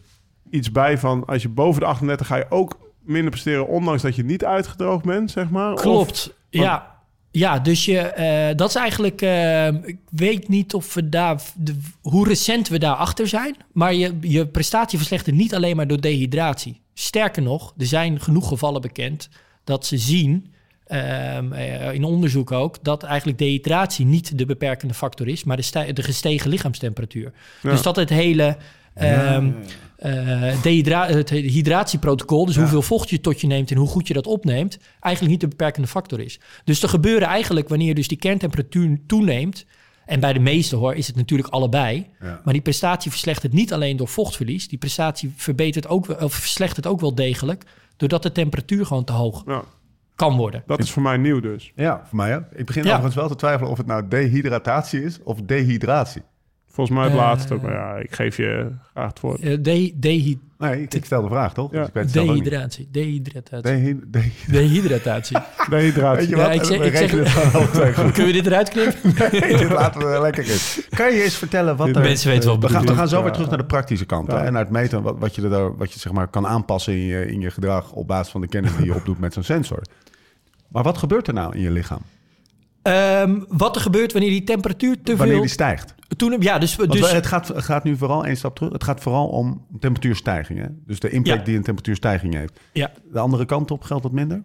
D: iets bij van als je boven de 38 ga je ook minder presteren, ondanks dat je niet uitgedroogd bent, zeg maar. Of-
C: Klopt. ja. ja, dus je, eh, dat is eigenlijk. eh, ik weet niet of we daar. De, hoe recent we daarachter zijn. Maar je, je prestatie verslechtert niet alleen maar door dehydratie. Sterker nog, er zijn genoeg gevallen bekend dat ze zien. ehm, eh, in onderzoek ook dat eigenlijk dehydratie niet de beperkende factor is, maar de, de gestegen lichaamstemperatuur.
D: Ja.
C: Dus dat het hele het hydratieprotocol, dus hoeveel vocht je tot je neemt en hoe goed je dat opneemt, eigenlijk niet de beperkende factor is. Dus er gebeuren eigenlijk wanneer dus die kerntemperatuur toeneemt, en bij de meeste hoor is het natuurlijk allebei,
A: Ja.
C: maar die prestatie verslechtert niet alleen door vochtverlies, die prestatie verbetert ook, of verslechtert ook wel degelijk, doordat de temperatuur gewoon te hoog
D: Ja,
C: kan worden.
D: dat is voor mij nieuw dus.
A: Ja, voor mij ook. Ik begin
C: Ja.
A: overigens wel te twijfelen of het nou dehydratatie is of dehydratie.
D: Volgens mij het
C: Eh,
D: laatste. Maar ja, ik geef je graag het woord.
C: Eh, de, dehy-
A: Nee, ik, ik stel de vraag, toch?
D: Ja.
A: Dus ik
C: dehydratie. Dehydratatie.
A: Dehy- dehy-
C: Dehydratatie.
D: Dehydratie.
A: Weet je
C: Ja, ik zeg- ik zeg-. Kunnen we dit eruit knippen?
A: Nee, dit laten we lekker in. Kan je eens vertellen wat er...
C: Mensen weten wel
A: We gaan, we gaan zo weer terug naar de praktische kant. hè. En naar het meten wat, wat je, er, daar- wat je zeg maar, kan aanpassen in je, in je gedrag... op basis van de kennis die je opdoet met zo'n sensor. Maar wat gebeurt er nou in je lichaam?
C: Ehm, wat er gebeurt wanneer die temperatuur te
A: Wanneer
C: veel...
A: die stijgt?
C: Toen, ja, dus,
A: Want
C: dus
A: het gaat, gaat nu vooral één stap terug. Het gaat vooral om temperatuurstijging. Hè? Dus de impact
C: Ja.
A: die een temperatuurstijging heeft.
C: ja,
A: De andere kant op geldt dat minder?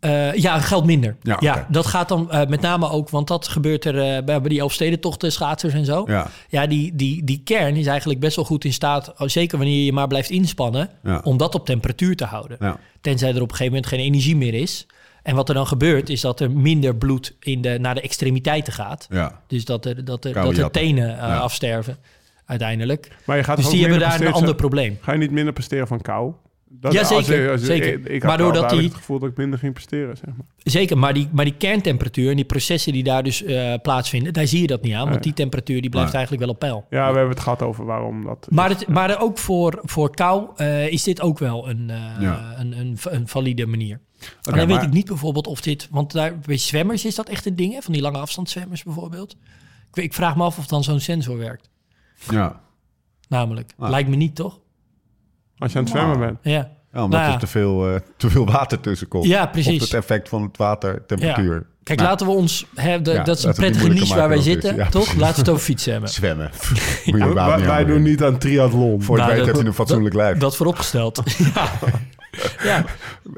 C: Eh, ja, geldt minder.
A: Ja,
C: dat gaat dan eh, met name ook, want dat gebeurt er eh, bij die Elfstedentochten, schaatsers en zo.
A: Ja.
C: Ja, die, die, die kern is eigenlijk best wel goed in staat, oh, zeker wanneer je maar blijft inspannen,
A: Ja.
C: om dat op temperatuur te houden.
A: Ja.
C: Tenzij er op een gegeven moment geen energie meer is. En wat er dan gebeurt, is dat er minder bloed in de, naar de extremiteiten gaat.
A: Ja.
C: Dus dat, er, dat, er,
A: Koude
C: dat de tenen eh,
A: Ja.
C: afsterven, uiteindelijk.
D: Maar je gaat
C: Dus
D: ook
C: die hebben daar een ander probleem.
D: Ga je niet minder presteren van kou? Dat,
C: Ja,
D: als
C: zeker,
D: je- als je-
C: zeker.
D: Ik, ik
C: Maar doordat die-
D: het gevoel dat ik minder ging presteren, zeg maar.
C: Zeker, maar die, maar die kerntemperatuur en die processen die daar dus eh, plaatsvinden, daar zie je dat niet aan. Want
D: Nee.
C: die temperatuur die blijft eigenlijk wel op peil.
D: Ja, we hebben het gehad over waarom dat...
C: Maar, het, maar ook voor, voor kou eh, is dit ook wel een, eh,
A: Ja.
C: een, een, een valide manier.
A: Oké,
C: Alleen weet
A: maar-
C: ik niet bijvoorbeeld of dit... Want daar, bij zwemmers is dat echt een ding, hè? Van die lange afstandszwemmers bijvoorbeeld. Ik, weet- ik vraag me af of dan zo'n sensor werkt.
A: Ja.
C: Namelijk.
A: Ah.
C: Lijkt me niet, toch?
D: Als je aan het zwemmen bent.
C: Ja.
A: Ja, omdat
C: Nou ja.
A: er te veel, eh, te veel water tussen komt.
C: Ja, precies.
A: Of het effect van het water, temperatuur.
C: Kijk,
A: Nou,
C: laten we ons... Hè, de-
A: Ja,
C: dat is een prettige niche waar wij
A: het
C: zitten, toch?
A: precies.
C: Laten we het over fietsen hebben.
A: Zwemmen.
D: Wij, doen niet aan triathlon.
A: Voor het
C: Nou,
A: weet
C: dat-
A: heb je een fatsoenlijk lijf.
C: Dat vooropgesteld. ja.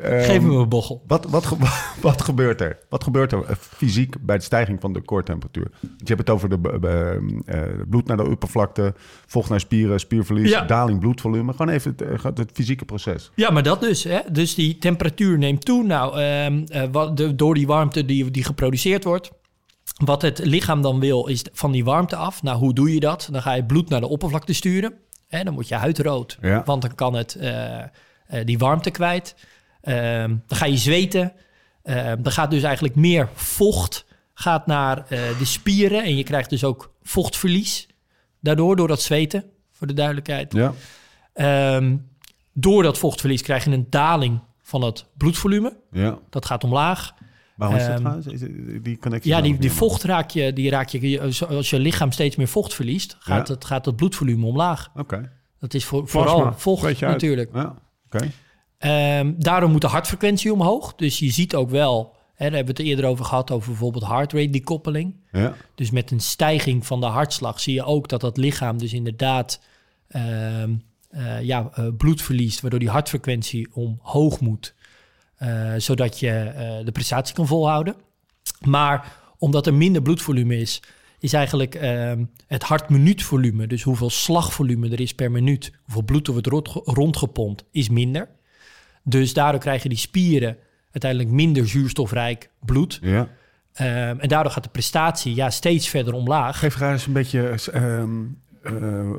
A: Ehm,
C: geef me een bochel.
A: Wat, wat, wat gebeurt er? Wat gebeurt er eh, fysiek bij de stijging van de koortemperatuur? Je hebt het over de eh, bloed naar de oppervlakte, vocht naar spieren, spierverlies,
C: Ja.
A: daling bloedvolume. Gewoon even het, eh, het fysieke proces.
C: Ja, maar dat dus. Hè? Dus die temperatuur neemt toe. Nou, ehm, eh, wat de, door die warmte die, die geproduceerd wordt. Wat het lichaam dan wil, is van die warmte af. Nou, hoe doe je dat? Dan ga je bloed naar de oppervlakte sturen. Hè? Dan wordt je huid rood.
A: Ja.
C: Want dan kan het die warmte kwijt. Ehm, dan ga je zweten. Ehm, dan gaat dus eigenlijk meer vocht gaat naar eh, de spieren. En je krijgt dus ook vochtverlies. Daardoor, door dat zweten, voor de duidelijkheid.
A: Ja.
C: Ehm, door dat vochtverlies krijg je een daling van het bloedvolume.
A: ja.
C: Dat gaat omlaag.
A: Waarom is dat trouwens? Is die connectie?
C: Ja, die, die vocht raak je, die raak je, als je lichaam steeds meer vocht verliest, gaat,
A: Ja.
C: het, gaat het bloedvolume omlaag.
A: Oké.
C: Dat is voor, vooral vocht natuurlijk.
A: Ja.
C: Ehm, daardoor moet de hartfrequentie omhoog. Dus je ziet ook wel, hè, daar hebben we het eerder over gehad, over bijvoorbeeld heart rate decoupeling.
A: Ja.
C: Dus met een stijging van de hartslag zie je ook dat dat lichaam dus inderdaad ehm, eh, ja, eh, bloed verliest, waardoor die hartfrequentie omhoog moet, eh, zodat je de prestatie kan volhouden. Maar omdat er minder bloedvolume is, is eigenlijk ehm, het hartminuutvolume, dus hoeveel slagvolume er is per minuut, hoeveel bloed er wordt rond- rondgepompt, is minder. Dus daardoor krijgen die spieren uiteindelijk minder zuurstofrijk bloed.
A: ja.
C: Ehm, en daardoor gaat de prestatie ja, steeds verder omlaag.
A: Geef graag eens een beetje ehm, eh,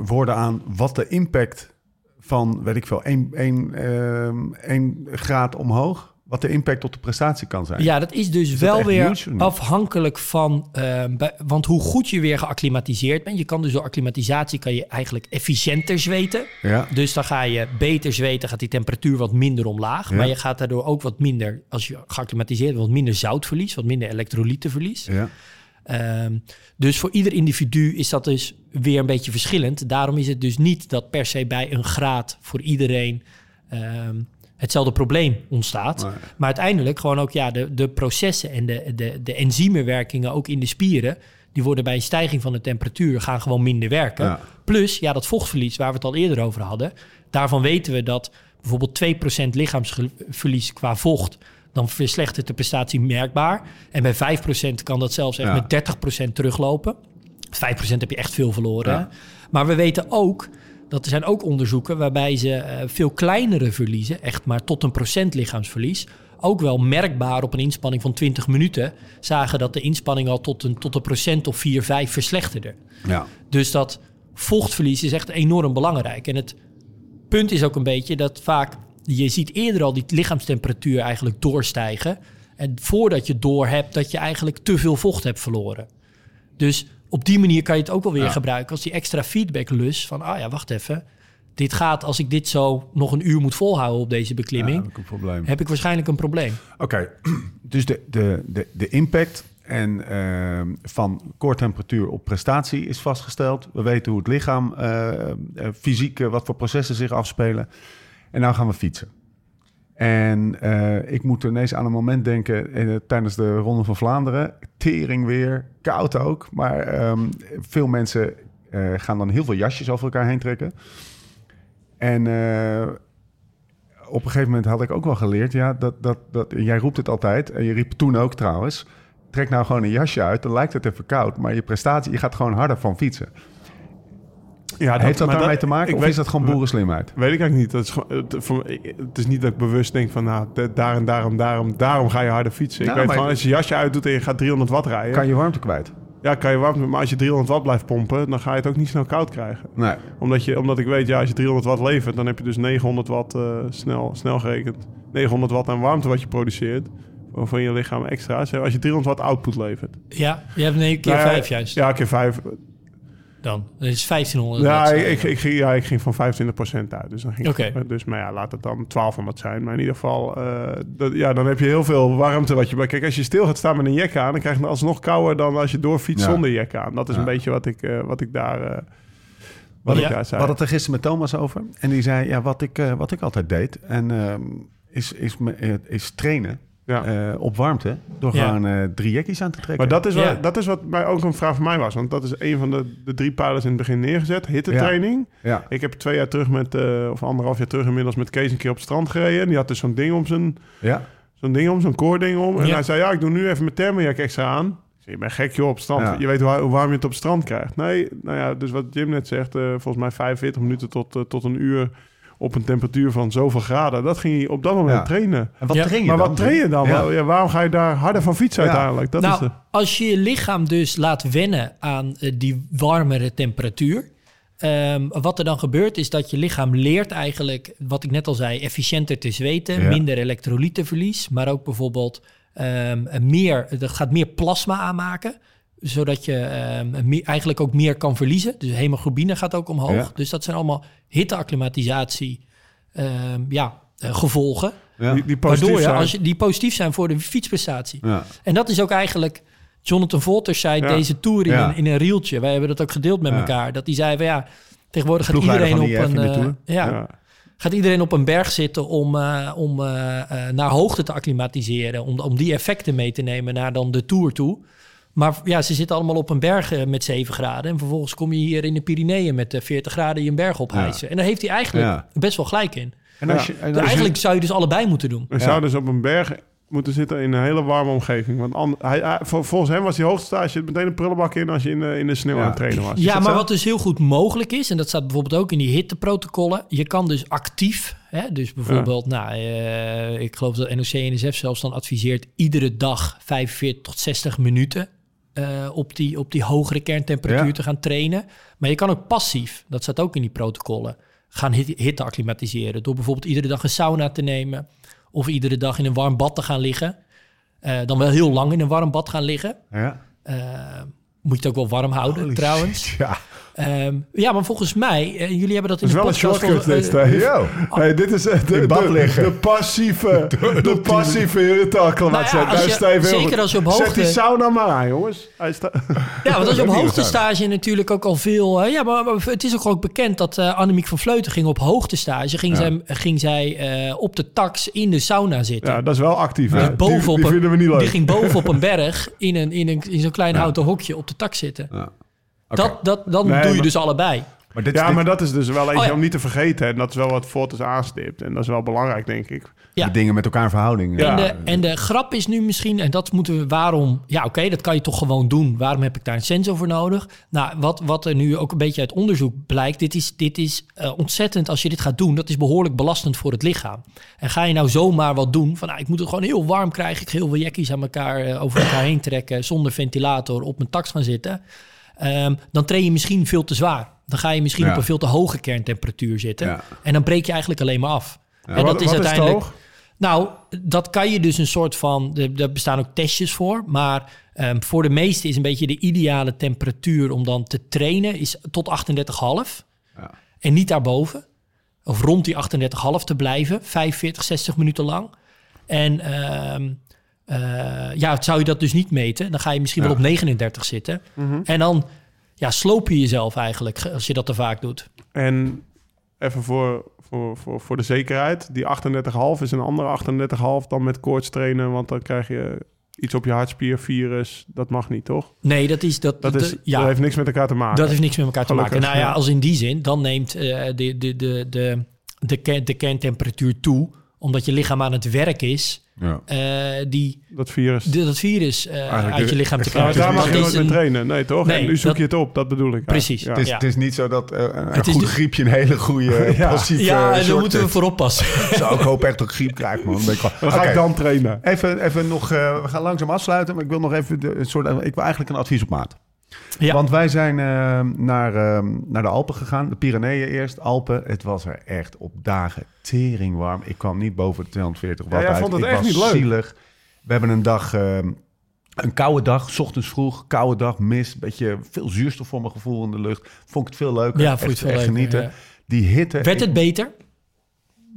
A: woorden aan wat de impact van, weet ik veel, 1 graad omhoog, wat de impact op de prestatie kan zijn.
C: Ja, dat is dus wel weer
A: huge
C: afhankelijk van... ehm, bij- want hoe goed je weer geacclimatiseerd bent... je kan dus door acclimatisatie kan je eigenlijk efficiënter zweten.
A: Ja.
C: Dus dan ga je beter zweten, gaat die temperatuur wat minder omlaag.
A: Ja.
C: Maar je gaat daardoor ook wat minder... als je geacclimatiseerd bent, wat minder zoutverlies... wat minder elektrolytenverlies.
A: Ja.
C: Ehm, dus voor ieder individu is dat dus weer een beetje verschillend. Daarom is het dus niet dat per se bij een graad voor iedereen ehm, hetzelfde probleem ontstaat.
A: Nee.
C: Maar uiteindelijk gewoon ook ja, de, de processen en de, de, de enzymwerkingen ook in de spieren... die worden bij een stijging van de temperatuur gaan gewoon minder werken.
A: Ja.
C: Plus ja, dat vochtverlies waar we het al eerder over hadden... daarvan weten we dat bijvoorbeeld 2% lichaamsverlies qua vocht... dan verslechtert de prestatie merkbaar. En bij 5% kan dat zelfs echt
A: Ja.
C: met 30% teruglopen. 5% heb je echt veel verloren.
A: Ja.
C: Maar we weten ook dat er zijn ook onderzoeken waarbij ze eh, veel kleinere verliezen, echt maar tot een procent lichaamsverlies, ook wel merkbaar op een inspanning van 20 minuten, zagen dat de inspanning al tot een, tot een procent of 4, 5 verslechterde.
A: Ja.
C: Dus dat vochtverlies is echt enorm belangrijk. En het punt is ook een beetje dat vaak je ziet eerder al die lichaamstemperatuur eigenlijk doorstijgen. En voordat je door hebt dat je eigenlijk te veel vocht hebt verloren. Dus op die manier kan je het ook wel weer
A: Ja.
C: gebruiken als die extra feedbacklus van, ah ja, wacht even. Dit gaat, als ik dit zo nog een uur moet volhouden op deze
A: Ja,
C: beklimming,
A: heb ik
C: heb waarschijnlijk een probleem.
A: Oké, dus de, de, de, de impact en, ehm, van koortemperatuur op prestatie is vastgesteld. We weten hoe het lichaam eh, eh, fysiek, eh, wat voor processen zich afspelen. En nou gaan we fietsen. En eh, ik moet ineens aan een moment denken eh, tijdens de Ronde van Vlaanderen. Tering weer, koud ook. Maar ehm, veel mensen eh, gaan dan heel veel jasjes over elkaar heen trekken. En op een gegeven moment had ik ook wel geleerd, ja, dat, dat, dat, jij roept het altijd, en je riep toen ook trouwens, trek nou gewoon een jasje uit, dan lijkt het even koud, maar je prestatie, je gaat gewoon harder van fietsen.
D: Ja,
A: Heeft dat
D: maar
A: daarmee te maken, of
D: weet-
A: is dat gewoon boerenslimheid?
D: Weet ik eigenlijk niet. Dat is, gewoon- het, voor, ik- het is niet dat ik bewust denk van, nou, daar en daarom, daarom, daarom ga je harder fietsen.
A: Nou,
D: ik weet
A: maar-
D: gewoon, als je je jasje uitdoet en je gaat 300 watt rijden,
A: Kan je warmte kwijt?
D: ja, kan je warm, maar als je 300 watt blijft pompen, dan ga je het ook niet snel koud krijgen.
A: Nee.
D: Omdat, je, omdat ik weet, ja, als je 300 watt levert, dan heb je dus 900 watt eh, snel, snel gerekend. 900 watt aan warmte wat je produceert, van je lichaam extra. Als je 300 watt output levert.
C: Ja, je hebt een keer
D: Nou ja,
C: vijf juist.
D: Ja, keer vijf.
C: Dan. Dat is 1500.
D: Ja, ik, ik, ik ging, ja, ik ging van 25% uit. Dus, dan ging ik- dus maar ja, laat het dan 1200 zijn. Maar in ieder geval, eh, dat, ja, dan heb je heel veel warmte. Wat je, bij- kijk, als je stil gaat staan met een jek aan, dan krijg je het alsnog kouder dan als je doorfietst
A: Ja.
D: zonder jek aan. Dat is
A: Ja.
D: een beetje wat ik, eh, wat ik daar. eh, Wat
C: Ja.
D: ik daar
A: We
D: zei.
A: hadden het er gisteren met Thomas over. En die zei, ja, wat ik, eh, wat ik altijd deed... En, ehm, is, is, is trainen
D: Ja.
A: eh, op warmte... door
C: Ja.
A: gewoon eh, drie jekkies aan te trekken.
D: Maar dat is, wel,
C: Ja.
D: dat is wat mij ook een vraag van mij was. Want dat is een van de, de drie pijlers in het begin neergezet. Hittetraining.
A: Ja.
D: Ik heb twee jaar terug met, eh, of anderhalf jaar terug inmiddels met Kees een keer op het strand gereden. En die had dus zo'n ding om zijn,
A: Ja.
D: zo'n ding om, zo'n koording om. En
C: Ja.
D: hij zei, ja, ik doe nu even mijn thermojak extra aan. Ik zei, je bent gek joh, op het strand.
A: Ja.
D: Je weet hoe, hoe warm je het op het strand krijgt. Nee, nou ja, dus wat Jim net zegt, eh, volgens mij 45 minuten tot, tot een uur op een temperatuur van zoveel graden. Dat ging hij op dat moment
A: Ja.
D: trainen.
A: En wat
C: Ja.
A: train je
D: Maar
A: dan?
D: wat train je dan?
A: Ja.
D: Waarom ga je daar harder van fietsen
A: Ja.
D: uiteindelijk? Dat is
C: nou,
D: de...
C: als je je lichaam dus laat wennen aan eh, die warmere temperatuur. ehm, wat er dan gebeurt is dat je lichaam leert eigenlijk, wat ik net al zei, efficiënter te zweten,
A: Ja.
C: minder elektrolytenverlies, maar ook bijvoorbeeld ehm, meer, dat gaat meer plasma aanmaken, zodat je ehm, eigenlijk ook meer kan verliezen. Dus hemoglobine gaat ook omhoog.
A: Ja.
C: Dus dat zijn allemaal hitteacclimatisatie ehm, ja, eh, gevolgen.
A: Ja.
D: Die, die positief
C: Waardoor je,
D: zijn.
C: als je, die positief zijn voor de fietsprestatie.
A: Ja.
C: En dat is ook eigenlijk... Jonathan Volters zei
D: Ja.
C: deze tour in, in een reeltje. Wij hebben dat ook gedeeld met
A: Ja.
C: elkaar. Dat hij zei van ja, tegenwoordig gaat iedereen op een... Eh, ja,
D: Ja.
C: gaat iedereen op een berg zitten om, eh, om naar hoogte te acclimatiseren. Om, om die effecten mee te nemen naar dan de Tour toe. Maar ja, ze zitten allemaal op een berg eh, met 7 graden. En vervolgens kom je hier in de Pyreneeën met eh, 40 graden je een berg ophijsen. En daar heeft hij eigenlijk
A: Ja.
C: best wel gelijk in.
A: En als
D: Ja.
A: je, en als je-
C: eigenlijk zou je dus allebei moeten doen.
D: We
A: Ja.
D: zouden dus op een berg moeten zitten in een hele warme omgeving. Want an- hij, hij- vol- volgens hem was die hoogtestage meteen een prullenbak in als je in de, in de sneeuw
A: Ja.
D: aan het trainen was. Is
C: Ja, maar
D: zo?
C: wat dus heel goed mogelijk is, en dat staat bijvoorbeeld ook in die hitteprotocollen. Je kan dus actief, hè, dus bijvoorbeeld, nou, eh, ik geloof dat NOC-NSF zelfs dan adviseert iedere dag 45 tot 60 minuten eh, op, die, op die hogere kerntemperatuur
A: Ja.
C: te gaan trainen. Maar je kan ook passief, dat staat ook in die protocollen, gaan hit- hitte acclimatiseren. Door bijvoorbeeld iedere dag een sauna te nemen of iedere dag in een warm bad te gaan liggen. Eh, dan wel heel lang in een warm bad gaan liggen.
A: ja.
C: Eh, moet je het ook wel warm houden,
A: Holy
C: trouwens.
A: shit, Ja.
C: Ehm, ja, maar volgens mij, eh, jullie hebben dat in
D: Dat is
C: de
D: wel een
C: podcast...
D: shortcut dit,
C: eh,
D: Steve.
A: Yo.
D: Nee, dit is eh, de, de, de passieve, de, passieve hittacclimatie.
C: Nou ja, als je- zeker als je op
D: Zet
C: hoogte-
D: die sauna maar aan, jongens. Hij sta...
C: Ja, want als je op
A: Ook niet
C: hoogtestage natuurlijk ook al veel... eh, ja, maar, maar het is ook gewoon bekend dat eh Annemiek van Vleuten ging op hoogtestage. Ging
A: Ja.
C: zij, ging zij eh, op de tax in de sauna zitten.
D: Ja, dat is wel actief.
C: Dus bovenop
D: die, vinden we niet leuk.
C: Die ging boven op een berg in, een, in, een, in zo'n klein houten hokje op de tak zitten.
A: Ja.
C: Dat, dat, dan
D: Nee,
C: doe je
D: maar-
C: dus allebei.
A: Maar dit,
D: Ja,
A: dit-
D: maar dat is dus wel eentje
C: Oh, ja.
D: om niet te vergeten. En dat is wel wat Fortis aanstipt. En dat is wel belangrijk, denk ik.
C: Ja.
A: de dingen met elkaar in verhouding.
D: Ja.
C: En, de, en de grap is nu misschien, en dat moeten we waarom... Ja, oké, dat kan je toch gewoon doen. Waarom heb ik daar een sensor voor nodig? Nou, wat, wat er nu ook een beetje uit onderzoek blijkt... dit is, dit is eh, ontzettend, als je dit gaat doen... dat is behoorlijk belastend voor het lichaam. En ga je nou zomaar wat doen... van nou, ik moet het gewoon heel warm krijgen... ik ga heel veel jekkies aan elkaar, eh, over elkaar heen trekken... zonder ventilator op mijn tax gaan zitten... ehm, dan train je misschien veel te zwaar. Dan ga je misschien
A: Ja.
C: op een veel te hoge kerntemperatuur zitten.
A: Ja.
C: En dan breek je eigenlijk alleen maar af. en
D: Wat-
C: dat is
D: wat
C: uiteindelijk...
D: te hoog?
C: Nou, dat kan je dus een soort van. er- Daar bestaan ook testjes voor. Maar ehm, voor de meeste is een beetje de ideale temperatuur om dan te trainen is tot 38,5.
A: Ja.
C: En niet daarboven. Of rond die 38,5 te blijven. 45, 60 minuten lang. En ehm, eh, ja, zou je dat dus niet meten, dan ga je misschien
A: Ja.
C: wel op 39 zitten.
D: Mhm.
C: En dan ja, sloop je jezelf eigenlijk als je dat te vaak doet.
D: En even voor, voor, voor, voor de zekerheid. Die 38,5 is een andere 38,5 dan met koorts trainen. Want dan krijg je iets op je hartspiervirus. Dat mag niet, toch?
C: Nee, dat is dat.
D: Dat, is,
C: ja,
D: dat heeft niks met elkaar te maken.
C: Dat heeft niks met elkaar te maken. Nou ja, als in die zin, dan neemt eh, de, de, de, de, de, ken- de kerntemperatuur toe, omdat je lichaam aan het werk is,
A: Ja.
C: eh, die,
D: Dat virus.
C: de- dat virus eh, uit je lichaam te krijgen.
D: daar mag je nooit
C: is
D: mee trainen. Nee, toch?
C: Nee,
D: en nu zoek
C: dat-
D: je het op. Dat bedoel ik.
C: Precies.
D: Ja.
A: Het, is,
C: Ja.
A: het is niet zo dat eh, een
C: Het
A: goed griepje een hele goede
D: Ja.
A: passieve
C: Ja, en daar moeten we voor oppassen.
A: Zo, ik hoop echt dat ik griep krijg, man. Dan
D: ga ik dan trainen.
A: Even, even nog, eh, we gaan langzaam afsluiten, maar ik wil nog even de, een soort, ik wil eigenlijk een advies op maat.
C: Ja.
A: Want wij zijn eh, naar, eh, naar de Alpen gegaan, de Pyreneeën eerst, Alpen. Het was er echt op dagen tering warm. Ik kwam niet boven de 240 watt
D: Ja, jij
A: uit.
D: vond het
A: ik
D: echt
A: was
D: niet leuk.
A: zielig. We hebben een dag, eh, een koude dag, 's ochtends vroeg, koude dag, mist, beetje veel zuurstof voor mijn gevoel in de lucht. Vond ik het veel leuker.
C: Ja, vond je het
A: echt,
C: veel
A: echt
C: leuker,
A: genieten.
C: ja.
A: Die hitte.
C: Werd het beter?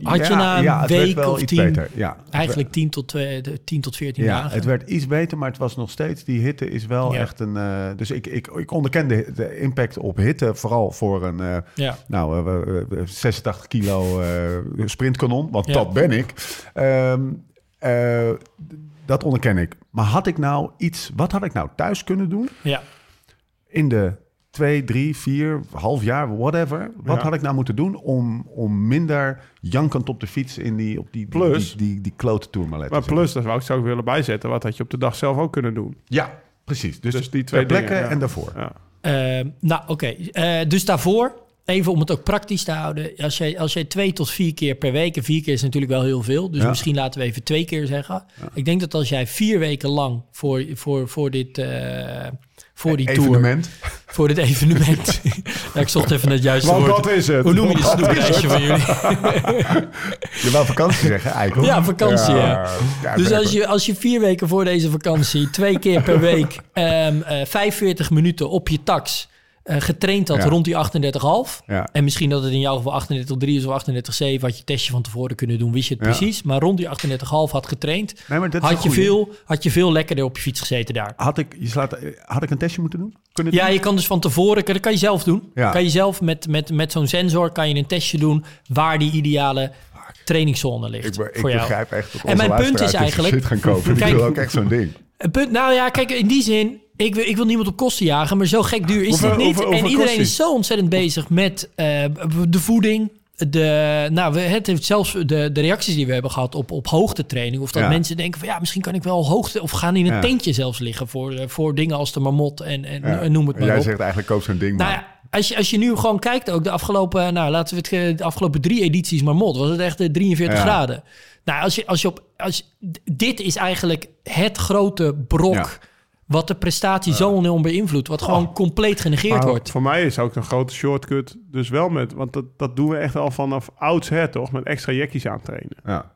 C: Had je na een
A: ja,
C: week
A: wel
C: of tien,
A: beter. Ja,
C: eigenlijk 10 tot, twee- de 10 tot 14
A: Ja,
C: dagen.
A: het werd iets beter, maar het was nog steeds... Die hitte is wel
C: Ja.
A: echt een... eh, dus ik, ik, ik onderken de, impact op hitte, vooral voor een... eh,
C: ja.
A: nou, eh, eh, eh, 86 kilo eh, sprintkanon, want dat ben ik. Ehm, eh, dat onderken ik. Maar had ik nou iets... Wat had ik nou thuis kunnen doen
C: ja.
A: in de twee, drie, vier, half jaar, whatever. Wat
D: Ja.
A: had ik nou moeten doen om, om minder jankend op de fiets in die, op die, die,
D: Plus-
A: die, die, die klote tourmalet
D: Maar plus, dat wou ik zo ook willen bijzetten. Wat had je op de dag zelf ook kunnen doen?
A: Ja, precies. Dus,
D: Dus die twee
A: ter plekke
D: dingen, ja.
A: en daarvoor.
D: Ja.
C: Eh, nou, oké. Eh, dus daarvoor, even om het ook praktisch te houden. Als jij, als jij twee tot vier keer per week... en vier keer is natuurlijk wel heel veel. Dus
A: Ja.
C: misschien laten we even twee keer zeggen. Ik denk dat als jij vier weken lang voor, voor, voor dit... eh, voor die tour,
A: Evenement.
C: voor dit evenement. ja, ik zocht even het juiste
D: Want
C: woord.
D: dat is het.
C: Hoe noem je dit snoeplijstje van jullie?
A: Je wou vakantie zeggen, eikel.
C: Ja, vakantie, ja.
A: ja
C: Dus als je, als je vier weken voor deze vakantie, twee keer per week, ehm eh 45 minuten op je tax eh, getraind had
A: Ja.
C: rond die 38,5.
A: Ja.
C: En misschien dat het in jouw geval 38,3 is of 38,7, had je testje van tevoren kunnen doen, wist je het
A: Ja.
C: precies. Maar rond die 38,5 had getraind,
A: Nee, maar dat is
C: had je, veel, had je veel lekkerder op je fiets gezeten daar.
A: Had ik, je slaat, had ik een testje moeten doen? Kunnen
C: Ja,
A: doen?
C: je kan dus van tevoren, dat kan je zelf doen. Kan je zelf met, met, met zo'n sensor kan je een testje doen waar die ideale trainingszone ligt
A: Ik, ik
C: voor jou.
A: begrijp echt dat
C: En mijn punt is eigenlijk-
A: shit gaan kopen.
C: Kijk-
A: ik wil ook echt zo'n ding.
C: Punt, nou ja, kijk, in die zin, ik wil, ik wil niemand op kosten jagen, maar zo gek duur is
D: Hoeveel-
C: het niet.
D: hoeveel-
C: en iedereen is zo ontzettend bezig met eh, de voeding. De, nou, het heeft zelfs de, de reacties die we hebben gehad op, op hoogtetraining. Of dat
A: Ja.
C: mensen denken van ja, misschien kan ik wel hoogte. Of gaan in een
A: Ja.
C: tentje zelfs liggen voor, eh, voor dingen als de marmot en, en,
A: Ja.
C: en noem het maar
A: Jij
C: op.
A: zegt eigenlijk koop zo'n ding
C: Nou
A: maar.
C: als je, als je nu gewoon kijkt, ook de afgelopen, nou laten we het, de afgelopen drie edities Marmot, was het echt eh, 43
A: Ja.
C: graden. Nou, als je, als je op, als, dit is eigenlijk het grote brok. Wat de prestatie zo enorm beïnvloedt, wat gewoon compleet genegeerd
D: Maar
C: wordt.
D: Voor mij is ook een grote shortcut dus wel met... Want dat, dat doen we echt al vanaf oudsher, toch? Met extra jekkies aantrainen.
A: Ja.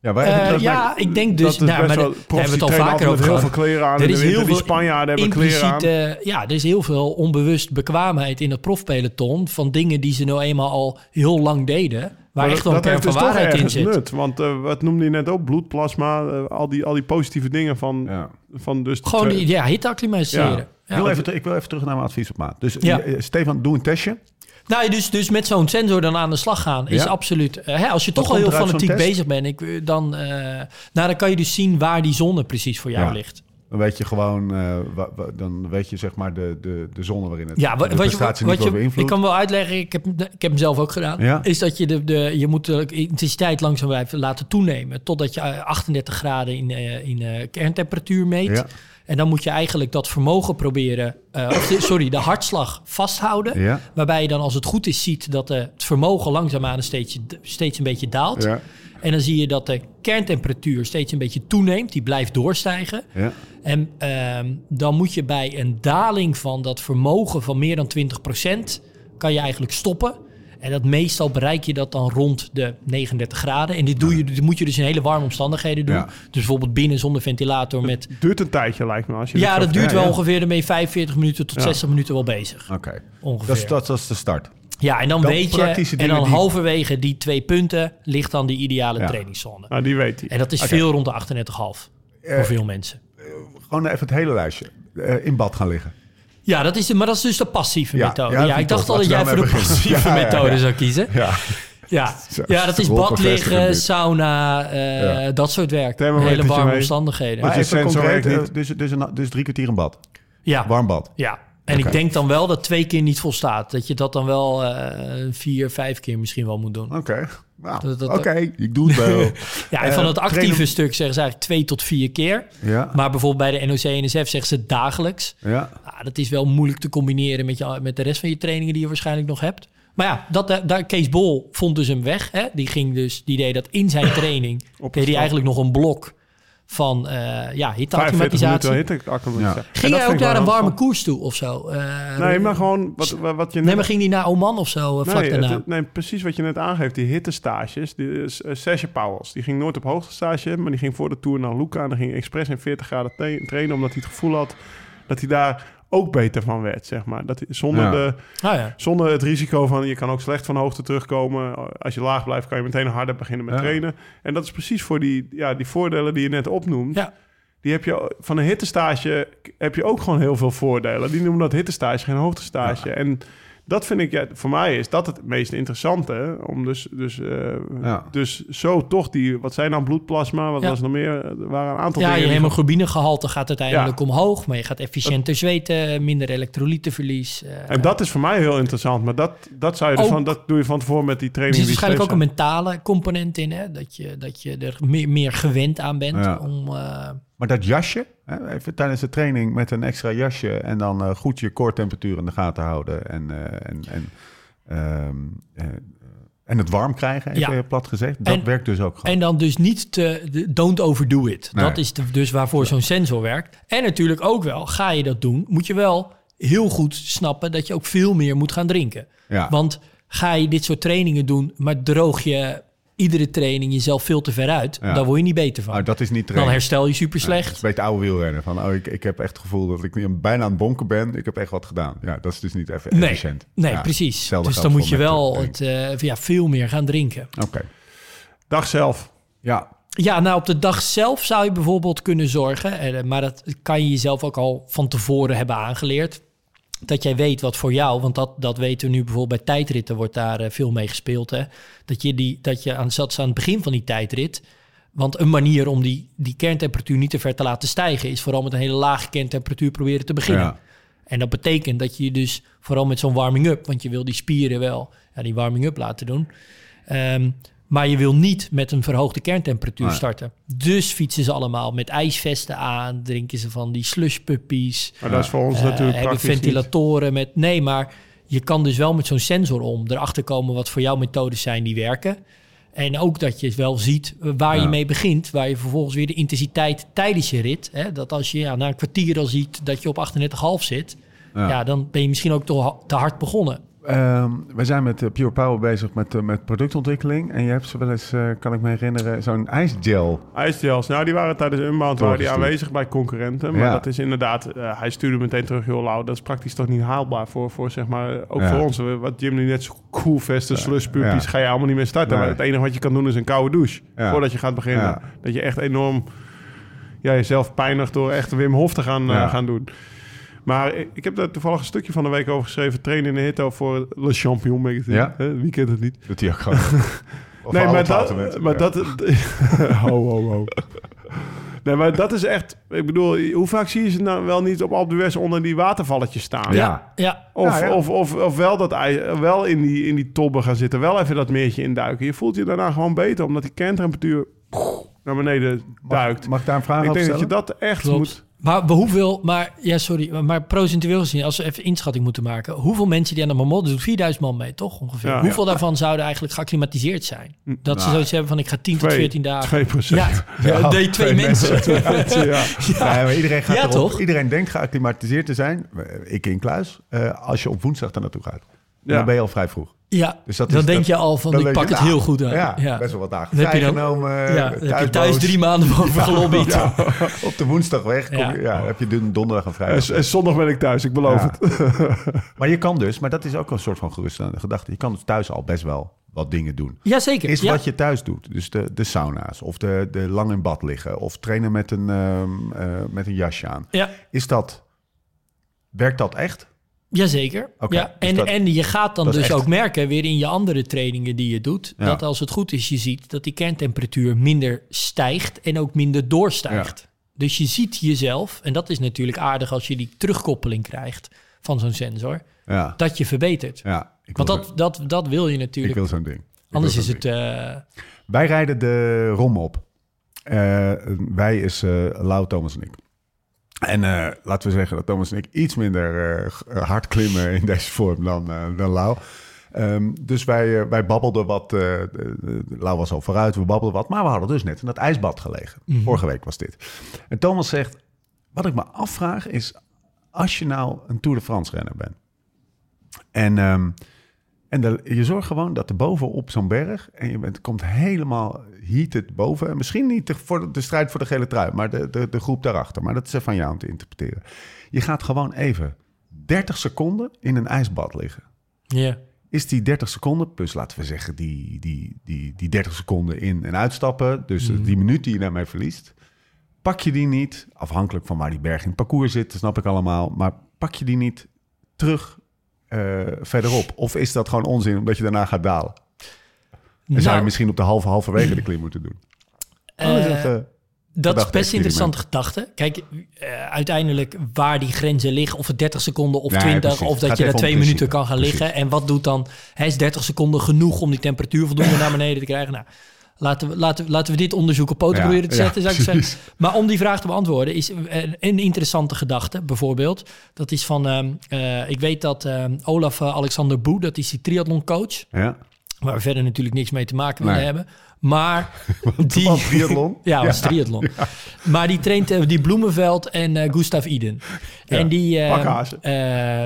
A: Ja, wij,
C: Eh,
A: dat
C: ja, ik denk dus,
D: dat is
C: nou,
D: best
C: maar de- daar
D: profs
C: hebben we het al vaker over
D: heel
C: gehad.
D: veel kleren aan.
C: Er is heel
D: Die
C: veel
D: Spanjaarden hebben kleren aan.
C: impliciete, ja, er is heel veel onbewust bekwaamheid in het profpeloton van dingen die ze nou eenmaal al heel lang deden, waar
D: Maar
C: echt wel een
D: dat
C: kern van
D: dus toch
C: waarheid in zit.
D: nut. Want eh, wat noemde je net ook? Bloedplasma, eh, al, die, al die positieve dingen van,
A: Ja.
D: van dus...
C: Gewoon die, ja, hitte acclimatiseren.
D: Ja.
C: Ja.
A: Ik, wil even, ik wil even terug naar mijn advies op maat. Dus
C: Ja.
A: eh, Stefan, doe een testje.
C: Nou, dus, dus met zo'n sensor dan aan de slag gaan is
A: Ja.
C: absoluut... hè, als je
A: Wat
C: toch al heel fanatiek bezig bent, ik, dan, eh, nou, dan kan je dus zien waar die zonne precies voor jou
A: Ja.
C: ligt.
A: Dan weet je gewoon, eh, wa- wa- dan weet je zeg maar de, de, de zone waarin het
C: Ja,
A: de
C: wat, je, wat ik kan wel uitleggen, ik heb, ik heb hem zelf ook gedaan,
A: Ja.
C: is dat je de, de, je moet de intensiteit langzaam blijven laten toenemen, totdat je eh, 38 graden in, eh, in eh, kerntemperatuur meet.
A: Ja.
C: En dan moet je eigenlijk dat vermogen proberen, eh, of de- sorry, de hartslag vasthouden.
A: Ja.
C: Waarbij je dan als het goed is ziet dat eh, het vermogen langzaamaan een steeds, steeds een beetje daalt.
A: Ja.
C: En dan zie je dat de kerntemperatuur steeds een beetje toeneemt. Die blijft doorstijgen.
A: Ja.
C: En ehm, dan moet je bij een daling van dat vermogen van meer dan 20% kan je eigenlijk stoppen. En dat meestal bereik je dat dan rond de 39 graden. En dit, doe je, dit moet je dus in hele warme omstandigheden doen.
A: Ja.
C: Dus bijvoorbeeld binnen zonder ventilator met...
D: duurt een tijdje, lijkt me. Als je
C: Ja, dat duurt wel
A: ja.
C: ongeveer ermee 45 minuten tot
D: Ja.
C: 60 minuten wel bezig.
A: Oké.
C: Ongeveer.
A: Dat, is, dat, dat is de start.
C: Ja, en dan,
A: Dan
C: weet je... En dan
A: die-
C: halverwege die twee punten ligt dan de ideale
A: Ja.
C: trainingszone.
D: Nou, die weet hij.
C: En dat is veel rond de 38,5
A: Eh,
C: voor veel mensen.
A: Gewoon even het hele lijstje. Eh, in bad gaan liggen.
C: Ja, dat is de, maar dat is dus de passieve
A: Ja,
C: methode.
A: ja,
C: ik dacht al dat jij voor de
A: beginnen.
C: passieve methode
A: ja.
C: zou kiezen.
A: Ja.
C: Ja, ja dat is bad liggen, sauna, eh,
A: Ja.
C: dat soort werk. Hele warme omstandigheden.
A: Maar even concreet, eh, dus, dus, een, dus drie kwartier in bad.
C: ja,
A: Warm bad.
C: ja. En ik denk dan wel dat twee keer niet volstaat. Dat je dat dan wel eh, vier, vijf keer misschien wel moet doen.
A: Oké. Nou, Oké, ik doe het wel.
C: Ja, en
A: Eh,
C: van het actieve
A: trainen-
C: stuk zeggen ze eigenlijk twee tot vier keer.
A: ja.
C: Maar bijvoorbeeld bij de NOC-NSF zeggen ze dagelijks.
A: ja.
C: Ah, dat is wel moeilijk te combineren met, je, met de rest van je trainingen die je waarschijnlijk nog hebt. Maar ja, dat, eh, daar, Kees Bol vond dus hem weg. Hè? Die, ging dus, die deed dat in zijn training.
D: Op
C: deed hij eigenlijk nog een blok van eh ja,
D: 45 minuten
C: hitteautomatisatie.
D: hitte-acclimatisatie.
C: Ging
D: En dat
C: hij ook naar een warme
D: van-
C: koers toe of zo? Eh,
D: Nee, maar gewoon wat, wat je net...
C: Nee, maar ging hij naar Oman of zo, eh, vlak
D: nee,
C: daarna?
D: het- nee, precies wat je net aangeeft. Die hittestages. Die, uh, Serge Pauwels. Die ging nooit op hoogtestage. Maar die ging voor de Tour naar Luca. En dan ging expres in 40 graden tra- trainen. Omdat hij het gevoel had dat hij daar ook beter van werd, zeg maar. Dat, zonder,
A: Ja.
D: de,
C: Ah ja.
D: zonder het risico van je kan ook slecht van hoogte terugkomen. Als je laag blijft, kan je meteen harder beginnen met
A: Ja.
D: trainen. En dat is precies voor die, ja, die voordelen die je net opnoemt.
C: Ja.
D: Die heb je van een hittestage heb je ook gewoon heel veel voordelen. Die noemen dat hittestage, geen hoogtestage. En dat vind ik, ja, voor mij is dat het meest interessante. Om dus, dus, eh,
A: Ja.
D: dus zo toch die, wat zijn dan bloedplasma? Wat
C: Ja.
D: was er nog meer? Er waren een aantal
C: Ja, je
D: dingen. die-
C: hemoglobinegehalte gaat uiteindelijk
D: Ja.
C: omhoog, maar je gaat efficiënter zweten, minder elektrolytenverlies. eh,
D: En dat is voor mij heel interessant. Maar dat, dat, zou je dus
C: Ook-
D: van, dat doe je van tevoren met die
C: er
D: training.
C: zit
D: die
C: waarschijnlijk ook een mentale component in, hè? Dat, je, dat je er meer, meer gewend aan bent
A: Ja.
C: om... eh,
A: Maar dat jasje, hè, even tijdens de training met een extra jasje en dan eh, goed je koortemperatuur in de gaten houden en, eh, en, en, ehm, eh, en het warm krijgen, even
C: Ja.
A: plat gezegd. Dat
C: En-
A: werkt dus ook gewoon.
C: En dan dus niet te, don't overdo it.
A: Nee.
C: Dat is de- dus waarvoor zo'n sensor werkt. En natuurlijk ook wel, ga je dat doen, moet je wel heel goed snappen dat je ook veel meer moet gaan drinken.
A: ja.
C: Want ga je dit soort trainingen doen, maar droog je iedere training jezelf veel te ver uit,
A: Ja.
C: dan word je niet beter van.
A: Dat is niet
C: dan herstel je super
A: Ja, dat
C: slecht.
A: is een beetje oude wielrennen. Van, oh, ik, ik heb echt het gevoel dat ik bijna aan het bonken ben. Ik heb echt wat gedaan. Ja, dat is dus niet even
C: Nee,
A: efficiënt.
C: nee
A: Ja,
C: precies. Dus dan moet je wel het, eh, ja, veel meer gaan drinken.
A: Oké.
D: Dag zelf.
A: Ja,
C: Ja, nou op de dag zelf zou je bijvoorbeeld kunnen zorgen, eh, maar dat kan je jezelf ook al van tevoren hebben aangeleerd. Dat jij weet wat voor jou, want dat, dat weten we nu bijvoorbeeld bij tijdritten, wordt daar eh, veel mee gespeeld. Hè? Dat je, die, dat je aan, zat aan het begin van die tijdrit. Want een manier om die, die kerntemperatuur niet te ver te laten stijgen, is vooral met een hele lage kerntemperatuur proberen te beginnen.
A: Ja.
C: En dat betekent dat je dus vooral met zo'n warming-up, want je wil die spieren wel ja, die warming-up laten doen. Ehm, maar je wil niet met een verhoogde kerntemperatuur
A: Nee.
C: starten. Dus fietsen ze allemaal met ijsvesten aan, drinken ze van die slushpuppies.
D: Maar dat is voor ons
C: eh,
D: natuurlijk
C: hebben
D: niet.
C: ventilatoren met... Nee, maar je kan dus wel met zo'n sensor om erachter komen wat voor jou methodes zijn die werken. En ook dat je wel ziet eh, waar
A: Ja.
C: je mee begint, waar je vervolgens weer de intensiteit tijdens je rit. Hè, dat als je ja, na een kwartier al ziet dat je op 38,5 zit,
A: Ja.
C: ja. dan ben je misschien ook te hard begonnen.
A: Ehm, we zijn met eh, Pure Power bezig met, eh, met productontwikkeling. En je hebt ze wel eens, eh, kan ik me herinneren, zo'n ijsgel.
D: IJsgels, nou die waren tijdens Unbound waren die aanwezig bij concurrenten. Maar
A: Ja.
D: dat is inderdaad, hij stuurde meteen terug, joh Lau, dat is praktisch toch niet haalbaar voor, voor zeg maar, ook
A: Ja.
D: voor ons. Wat Jim nu net zo cool vesten, slushpuppies,
A: Ja.
D: ga je allemaal niet meer starten.
A: Nee.
D: Maar het enige wat je kan doen is een koude douche, voordat je gaat beginnen. Dat je echt enorm ja, jezelf pijnigt door echt Wim Hof te gaan, gaan doen. Maar ik, ik heb daar toevallig een stukje van de week over geschreven. Trainen in de hitte voor Le Champion magazine.
A: Ja.
D: Hè, Wie kent het niet?
A: Dat hij ook gewoon...
D: Nee, maar dat, maar
A: ja.
D: dat... ho, ho, ho. Nee, maar dat is echt... Ik bedoel, hoe vaak zie je ze nou wel niet op Alpe d'Huez onder die watervalletjes staan?
A: Ja.
C: Ja,
D: Of,
A: Ja, ja.
D: Of, of, of wel, dat, wel in, die, in die tobben gaan zitten. Wel even dat meertje induiken. Je voelt je daarna gewoon beter, omdat die kerntemperatuur naar beneden duikt.
A: Mag ik daar een vraag
D: ik
A: over
D: denk dat je
A: stellen?
D: dat echt
C: klopt.
D: moet...
C: Maar hoeveel, maar ja, sorry, maar- procentueel gezien, als we even inschatting moeten maken, hoeveel mensen die aan de Marmot doen, 4000 man mee, toch ongeveer?
D: Ja.
C: hoeveel daarvan zouden eigenlijk geacclimatiseerd zijn? Dat ze
A: Nou,
C: zoiets hebben van ik ga 10 tot
D: Twee.
C: 14 dagen.
D: 2 procent.
C: Ja,
A: Ja,
C: ja, twee
A: twee
C: mensen.
A: mensen.
D: ja.
A: Maar iedereen gaat erop.
C: toch?
A: Iedereen denkt geacclimatiseerd te zijn. Ik in Kluis. eh, als je op woensdag daar naartoe gaat.
D: Ja.
A: Dan ben je al vrij vroeg.
C: Ja,
A: Dus dat
C: dan
A: is-
C: denk
A: dat-
C: je al van ik pak het
A: nou,
C: heel goed aan.
A: Ja, best wel wat dagen
C: Dan heb je dan-
A: vrijgenomen.
C: ja, dan heb je thuis
A: thuisboos.
C: drie maanden over gelobbyd.
A: Ja, op de woensdag weg. Kom
C: Ja.
A: je, ja. heb je don- donderdag en vrijdag.
D: En, en zondag ben ik thuis, ik beloof
A: Ja.
D: het.
A: Maar je kan dus, maar dat is ook een soort van geruststellende gedachte. Je kan dus thuis al best wel wat dingen doen.
C: Jazeker.
A: Is
C: ja.
A: wat je thuis doet. Dus de, de sauna's of de, de lang in bad liggen. Of trainen met een, ehm, eh, met een jasje aan.
C: Ja,
A: Is dat, werkt dat echt?
C: Jazeker.
A: Oké,
C: ja.
A: dus
C: en,
A: dat-
C: en je gaat dan dus
A: echt.
C: ook merken, weer in je andere trainingen die je doet,
A: Ja.
C: dat als het goed is, je ziet dat die kerntemperatuur minder stijgt en ook minder doorstijgt. Dus je ziet jezelf, en dat is natuurlijk aardig als je die terugkoppeling krijgt van zo'n sensor,
A: Ja.
C: dat je verbetert.
A: ja ik
C: Want dat, dat, dat wil je
A: ik
C: natuurlijk.
A: wil zo'n ding. Ik
C: Anders is het... eh,
A: Wij rijden de rom op. Eh, wij is eh Lau, Thomas en ik. En eh, laten we zeggen dat Thomas en ik iets minder eh, hard klimmen in deze vorm dan, eh, dan Lau. Ehm, dus wij, wij babbelden wat. Lau was al vooruit, we babbelden wat. Maar we hadden dus net in dat ijsbad gelegen. Vorige week was dit. En Thomas zegt: Wat ik me afvraag is. Als je nou een Tour de France renner bent. En ehm, En de- je zorgt gewoon dat er bovenop zo'n berg... en je bent, komt helemaal heated boven. En misschien niet de, voor de, strijd voor de gele trui... maar de, de, de groep daarachter. Maar dat is van jou om te interpreteren. Je gaat gewoon even 30 seconden in een ijsbad liggen.
C: Ja.
A: Is die 30 seconden, plus laten we zeggen die, die, die, die 30 seconden in- en uitstappen... dus die minuut die je daarmee verliest... pak je die niet, afhankelijk van waar die berg in het parcours zit... dat snap ik allemaal, maar pak je die niet terug eh, verderop? Of is dat gewoon onzin omdat je daarna gaat dalen? En zou je
C: Nou,
A: misschien op de halve halverwege de klim moeten doen? Oh, is
C: eh,
A: dat, eh,
C: Dat is best een interessante gedachte. Kijk, eh, uiteindelijk waar die grenzen liggen, of het 30 seconden of
A: Nee,
C: 20,
A: precies.
C: of dat je daar twee minuten kan gaan liggen. En wat doet dan, hij is 30 seconden genoeg om die temperatuur voldoende naar beneden te krijgen? Nou, laten we, laten, we- laten we dit onderzoek op poten
A: Ja,
C: proberen te
A: ja,
C: zetten, zou ik zeggen. Maar om die vraag te beantwoorden, is een, een interessante gedachte, bijvoorbeeld. Dat is van, ehm, eh, ik weet dat ehm, Olaf Alexander Boe, dat is die triathloncoach,
A: ja.
C: Waar we verder natuurlijk niks mee te maken willen
A: Nee.
C: hebben. Maar
A: Die was triathlon.
C: ja, was triathlon. Maar die traint eh, die Bloemenveld en eh Gustav Iden. En die...
D: Pakhazen.
C: eh,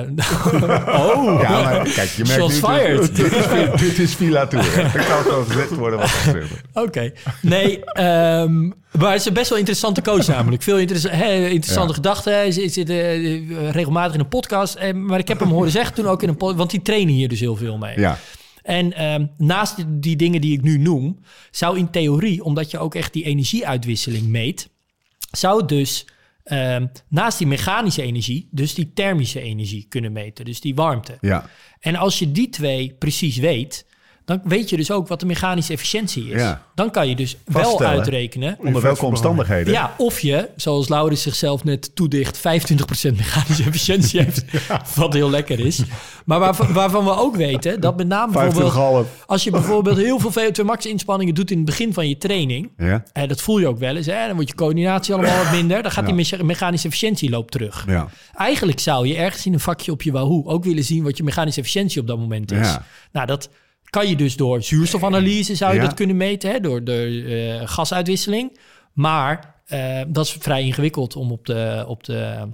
C: oh,
A: Ja, maar kijk, je merkt
C: Shots fired.
A: Dit is, dit is Villa Tour. hè. Kan gewoon gezegd worden wat er wordt.
C: Oké. Nee, ehm, maar het is een best wel interessante coach namelijk. Veel interessante
A: Ja.
C: gedachten. Hij zit, regelmatig in een podcast. Eh, maar ik heb hem horen zeggen toen ook in een podcast... Want die trainen hier dus heel veel mee.
A: Ja,
C: En ehm, naast die, die dingen die ik nu noem, zou in theorie, omdat je ook echt die energieuitwisseling meet, zou het dus ehm, naast die mechanische energie, dus die thermische energie kunnen meten, dus die warmte.
A: ja.
C: En als je die twee precies weet, dan weet je dus ook wat de mechanische efficiëntie is.
A: Ja.
C: Dan kan je dus wel uitrekenen.
A: Onder welke omstandigheden?
C: Ja, of je, zoals Laurens zichzelf net toedicht, 25% mechanische efficiëntie heeft. Wat heel lekker is. Maar waarvan, waarvan we ook weten dat met name bijvoorbeeld...
A: 25,5.
C: Als je bijvoorbeeld heel veel VO2 max inspanningen doet in het begin van je training...
A: Ja,
C: En dat voel je ook wel eens. Hè? Dan wordt je coördinatie allemaal wat minder. Dan gaat
A: Ja.
C: die mecha- mechanische efficiëntie loopt terug.
A: ja.
C: Eigenlijk zou je ergens in een vakje op je Wahoo ook willen zien wat je mechanische efficiëntie op dat moment is.
A: Ja.
C: Nou, dat kan je dus door zuurstofanalyse zou je
A: Ja.
C: dat kunnen meten, hè? door de eh, gasuitwisseling. Maar eh, dat is vrij ingewikkeld om op, de, op, de,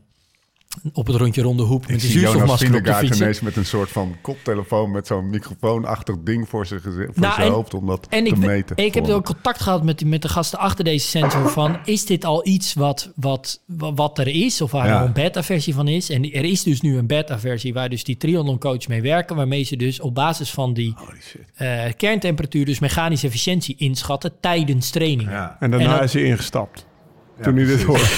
C: op het rondje ronde hoep met een zuurstofmasker op
A: Vingegaard
C: fietsen.
A: ineens met een soort van koptelefoon... met zo'n microfoonachtig ding voor zijn, geze- voor
C: Nou,
A: zijn
C: en-
A: hoofd om dat
C: En
A: te
C: ik,
A: meten.
C: ik heb ook contact gehad met, met de gasten achter deze sensor van... is dit al iets wat, wat, wa- wat er is of waar
A: Ja.
C: er een beta-versie van is? En er is dus nu een beta-versie waar dus die triathlon coach mee werken... waarmee ze dus op basis van die eh, kerntemperatuur... dus mechanische efficiëntie inschatten tijdens trainingen.
A: Ja.
D: En daarna
C: En
D: is hij ingestapt. Toen hij dit hoorde.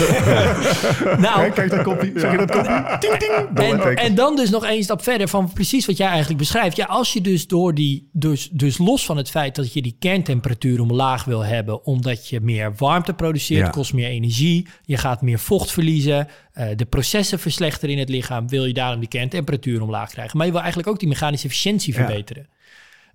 C: Nou,
A: Kijk, hij. Zeg je dat komt hij? Ting, ting.
C: En, en dan dus nog één stap verder van precies wat jij eigenlijk beschrijft. Ja, als je dus door die, dus, dus los van het feit dat je die kerntemperatuur omlaag wil hebben, omdat je meer warmte produceert, kost meer energie, je gaat meer vocht verliezen, eh, de processen verslechteren in het lichaam, wil je daarom die kerntemperatuur omlaag krijgen. Maar je wil eigenlijk ook die mechanische efficiëntie verbeteren.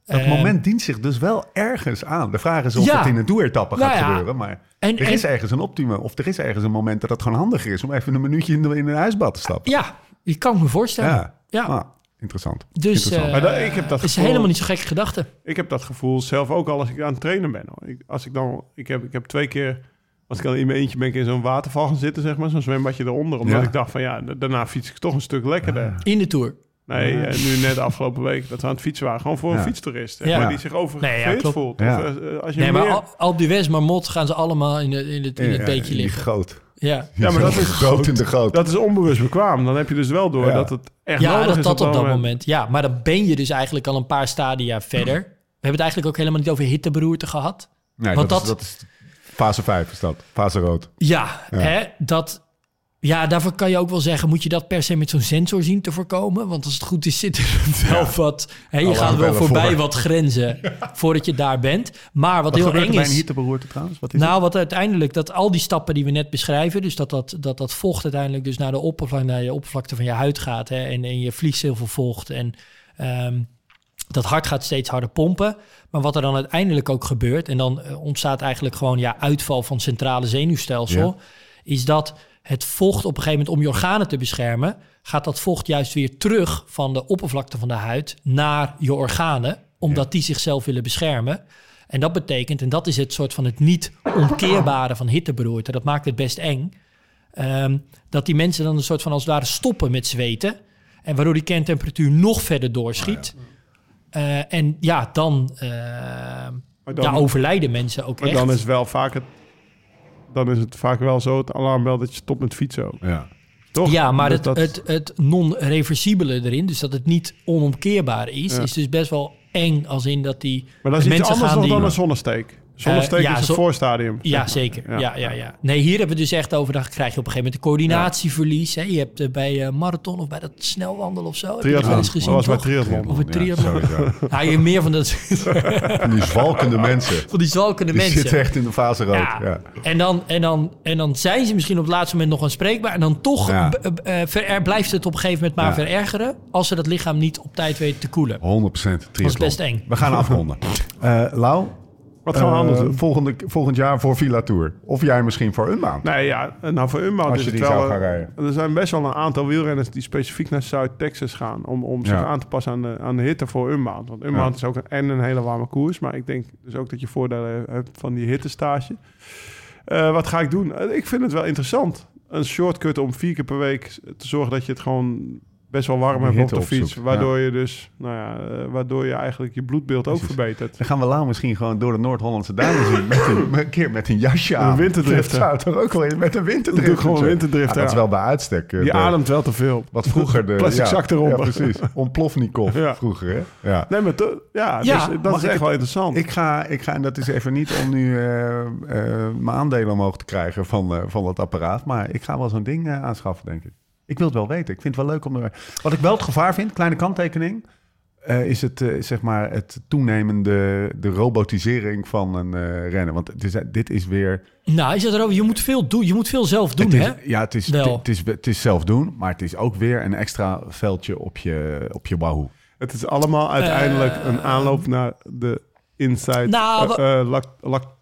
A: Dat moment dient zich dus wel ergens aan. De vraag is of
C: Ja.
A: het in een doeretappe gaat
C: Nou ja.
A: gebeuren. Maar
C: En-
A: er
C: en-
A: is ergens een optimum. Of er is ergens een moment dat het gewoon handiger is... om even een minuutje in, de, in een ijsbad te stappen.
C: Ja, je kan ik me voorstellen.
A: Ja.
C: Ja.
A: Ah, interessant.
C: Dus
A: interessant.
C: eh,
D: Maar dat- ik heb dat
C: is
D: gevoel-
C: helemaal niet zo gekke gedachte.
D: Ik heb dat gevoel zelf ook al als ik aan het trainen ben. Ik, als ik dan, ik heb, ik heb twee keer, als ik dan in mijn eentje ben ik in zo'n waterval gaan zitten, zeg maar, zo'n zwembadje eronder, omdat
A: Ja.
D: ik dacht van ja, da- daarna fiets ik toch een stuk lekkerder.
C: In de Tour.
D: Nee, eh, nu net de afgelopen week dat we aan het fietsen waren, gewoon voor
A: Ja.
D: een fietstoerist, zeg
C: Ja.
D: maar, die zich overgeveerd
C: Nee,
D: voelt.
A: Ja.
D: Of, eh, eh, als je
C: Nee, maar
D: meer-
C: Al- Alpe d'Huez, Marmot gaan ze allemaal in, de, in het, in het
A: Ja,
C: beekje
A: die
C: liggen.
A: goot.
C: Ja.
D: Ja, maar dat is
A: groot in de goot.
D: Dat is onbewust bekwaam. Dan heb je dus wel door
A: Ja.
D: dat het echt
C: Ja,
D: nodig
C: dat
D: is
C: dat op dat moment. Ja, maar dan ben je dus eigenlijk al een paar stadia verder. We hebben het eigenlijk ook helemaal niet over hitteberoerte gehad.
A: Nee,
C: Want
A: dat,
C: dat-
A: Is, dat is fase 5 is dat. Fase rood.
C: Ja,
A: Ja.
C: Hè, dat, ja, daarvoor kan je ook wel zeggen... moet je dat per se met zo'n sensor zien te voorkomen? Want als het goed is, zit er wel wat... Hè, je gaat wel voorbij
A: voor.
C: wat grenzen voordat je daar bent. Maar wat,
A: Wat
C: heel eng is...
A: een hitteberoerte trouwens? Wat is
C: Nou, wat uiteindelijk, dat al die stappen die we net beschrijven, dus dat dat, dat, dat vocht uiteindelijk dus naar de oppervlakte, naar je oppervlakte van je huid gaat hè, en, en je vliegt heel veel vocht en ehm, dat hart gaat steeds harder pompen. Maar wat er dan uiteindelijk ook gebeurt, en dan eh, ontstaat eigenlijk gewoon ja, uitval van het centrale zenuwstelsel, is dat het vocht op een gegeven moment om je organen te beschermen, gaat dat vocht juist weer terug van de oppervlakte van de huid naar je organen, omdat die zichzelf willen beschermen. En dat betekent, en dat is het soort van het niet omkeerbare van hitteberoerte, dat maakt het best eng, ehm, dat die mensen dan een soort van als het ware stoppen met zweten. En waardoor die kerntemperatuur nog verder doorschiet. Eh, en ja, dan, eh,
D: Maar dan,
C: ja, overlijden mensen ook
D: maar
C: echt.
D: dan is wel vaak het... Dan is het vaak wel zo het alarmbel dat je stopt met fietsen ook.
A: Ja.
D: Toch?
C: Ja, maar het,
D: dat-
C: het, het non-reversibele erin, dus dat het niet onomkeerbaar is,
D: Ja.
C: is dus best wel eng als in dat die
D: Maar dat is iets
C: mensen
D: anders
C: die...
D: dan een zonnesteek. Zonnesteek
C: ja,
D: is
C: zo-
D: een voorstadium.
C: Ja,
D: maar.
C: zeker. Ja. Ja, ja, Nee, hier hebben we het dus echt over, dan krijg je op een gegeven moment een coördinatieverlies. Hè? Je hebt eh, bij eh, marathon of bij dat snelwandelen of zo, heb je wel
D: Triathlon.
C: eens
D: Dat
C: gezien,
D: was bij
C: toch?
D: triathlon.
C: Of een triathlon.
A: Ja,
C: je meer van, dat,
A: Van die zwalkende mensen.
C: van die zwalkende
A: Die
C: mensen.
A: zitten echt in de fase rood.
C: Ja.
A: Ja.
C: En, dan, en, dan, en dan zijn ze misschien op het laatste moment nog aanspreekbaar. En dan toch eh, ver- blijft het op een gegeven moment maar
A: Ja.
C: verergeren. Als ze dat lichaam niet op tijd weten te koelen.
A: 100% triathlon.
C: Dat is best eng.
A: We gaan afronden. Eh Lau,
D: Wat gaan we
A: eh,
D: anders doen?
A: volgende, volgend jaar voor Villa Tour. Of jij misschien voor een maand.
D: Nee, ja, nou voor Unbound
A: Als
D: is
A: je
D: het
A: die
D: wel...
A: zou gaan
D: eh,
A: rijden.
D: Er zijn best wel een aantal wielrenners die specifiek naar Zuid-Texas gaan... om, om zich
A: Ja.
D: aan te passen aan de, aan de hitte voor Unbound. Want Unbound is ook een, en een hele warme koers. Maar ik denk dus ook dat je voordelen hebt van die hittestage. Eh, wat ga ik doen? Eh, ik vind het wel interessant. Een shortcut om vier keer per week te zorgen dat je het gewoon best wel warm hebt op de fiets.
A: opzoekt,
D: Waardoor je dus, nou ja, eh, waardoor je eigenlijk je bloedbeeld ook verbetert.
A: Dan gaan we Lau misschien gewoon door de Noord-Hollandse duinen zien. Met een, keer met een jasje aan.
D: Een winterdrifter.
A: Dat zou toch ook wel in- met een winterdrift.
D: Doe gewoon winterdrift,
A: Ja, dat is wel bij uitstek. eh,
D: Je
A: de-
D: ademt wel te veel.
A: Wat vroeger de...
D: Plastic
A: ja,
D: zak eronder.
A: Ja, precies. Ontplofnikov vroeger, hè? Ja.
D: Nee, maar to- ja,
C: Ja,
D: dus dat is echt wel interessant.
A: Ik ga, ik ga, en dat is even niet om nu eh, eh, mijn aandelen omhoog te krijgen van, eh, van dat apparaat. Maar ik ga wel zo'n ding eh, aanschaffen, denk ik. Ik wil het wel weten. Ik vind het wel leuk om er... Wat ik wel het gevaar vind, kleine kanttekening... eh, is het, eh, zeg maar, het toenemende, de robotisering van een eh rennen. Want het is, dit is weer...
C: Nou, is het erover? Je moet veel doen. Je moet veel zelf doen,
A: het is,
C: hè?
A: Ja, het is,
C: Wel.
A: het, is, het is zelf doen, maar het is ook weer een extra veldje op je, op je Wahoo.
D: Het is allemaal uiteindelijk een aanloop naar de inside
C: Nou,
D: eh,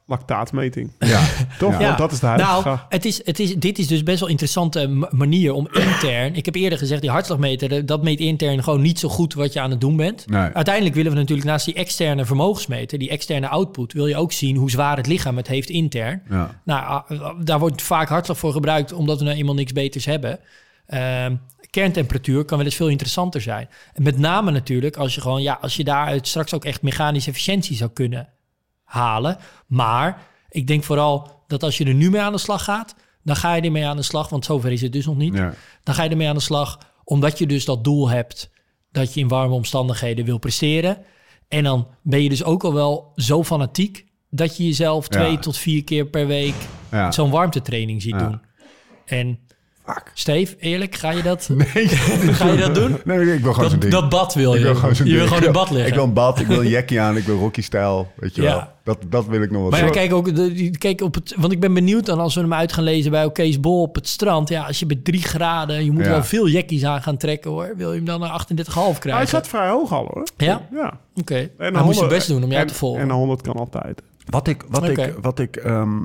D: eh, lactaatmeting.
A: Ja,
D: Toch?
A: Ja.
D: Want dat is de huidige
C: Nou,
D: vraag.
C: het is, het is, dit is dus best wel een interessante ma- manier om intern... Ik heb eerder gezegd, die hartslagmeter, eh, dat meet intern gewoon niet zo goed wat je aan het doen bent.
A: Nee.
C: Uiteindelijk willen we natuurlijk naast die externe vermogensmeter, die externe output, wil je ook zien hoe zwaar het lichaam het heeft intern.
A: ja.
C: Nou, ah, daar wordt vaak hartslag voor gebruikt, omdat we nou eenmaal niks beters hebben. Ehm, kerntemperatuur kan wel eens veel interessanter zijn. En met name natuurlijk als je gewoon, ja, als je daaruit straks ook echt mechanische efficiëntie zou kunnen halen. Maar ik denk vooral dat als je er nu mee aan de slag gaat, dan ga je ermee aan de slag, want zover is het dus nog niet.
A: Ja.
C: Dan ga je ermee aan de slag, omdat je dus dat doel hebt dat je in warme omstandigheden wil presteren. En dan ben je dus ook al wel zo fanatiek dat je jezelf
A: Ja.
C: twee tot vier keer per week
A: Ja.
C: zo'n warmtetraining ziet doen. En
A: Fuck.
C: Steve, eerlijk, ga je dat,
A: Nee.
C: ga je dat doen?
A: Nee, ik wil gewoon zo'n
C: Dat,
A: ding.
C: dat bad wil je.
A: Ik wil gewoon zo'n
C: je wil
A: ding.
C: gewoon in bad liggen.
A: Ik wil een bad, ik wil een jackie aan, ik wil Rocky-stijl, weet je
C: Ja.
A: wel. Dat, dat wil ik nog wel.
C: Maar ja, kijk ook, de, kijk op het, want ik ben benieuwd dan als we hem uit gaan lezen bij Okees Bol op het strand. Ja, als je bij drie graden, je moet
A: Ja.
C: wel veel jackies aan gaan trekken hoor. Wil je hem dan naar 38,5
D: Hij
C: krijgen?
D: staat vrij hoog al hoor.
C: Ja?
D: Ja.
C: Oké.
D: En
C: Hij
D: een
C: moest zijn
D: 100
C: best doen om jou
D: en-
C: te volgen.
D: En een 100 kan altijd.
A: Wat ik, wat ik, wat ik ehm,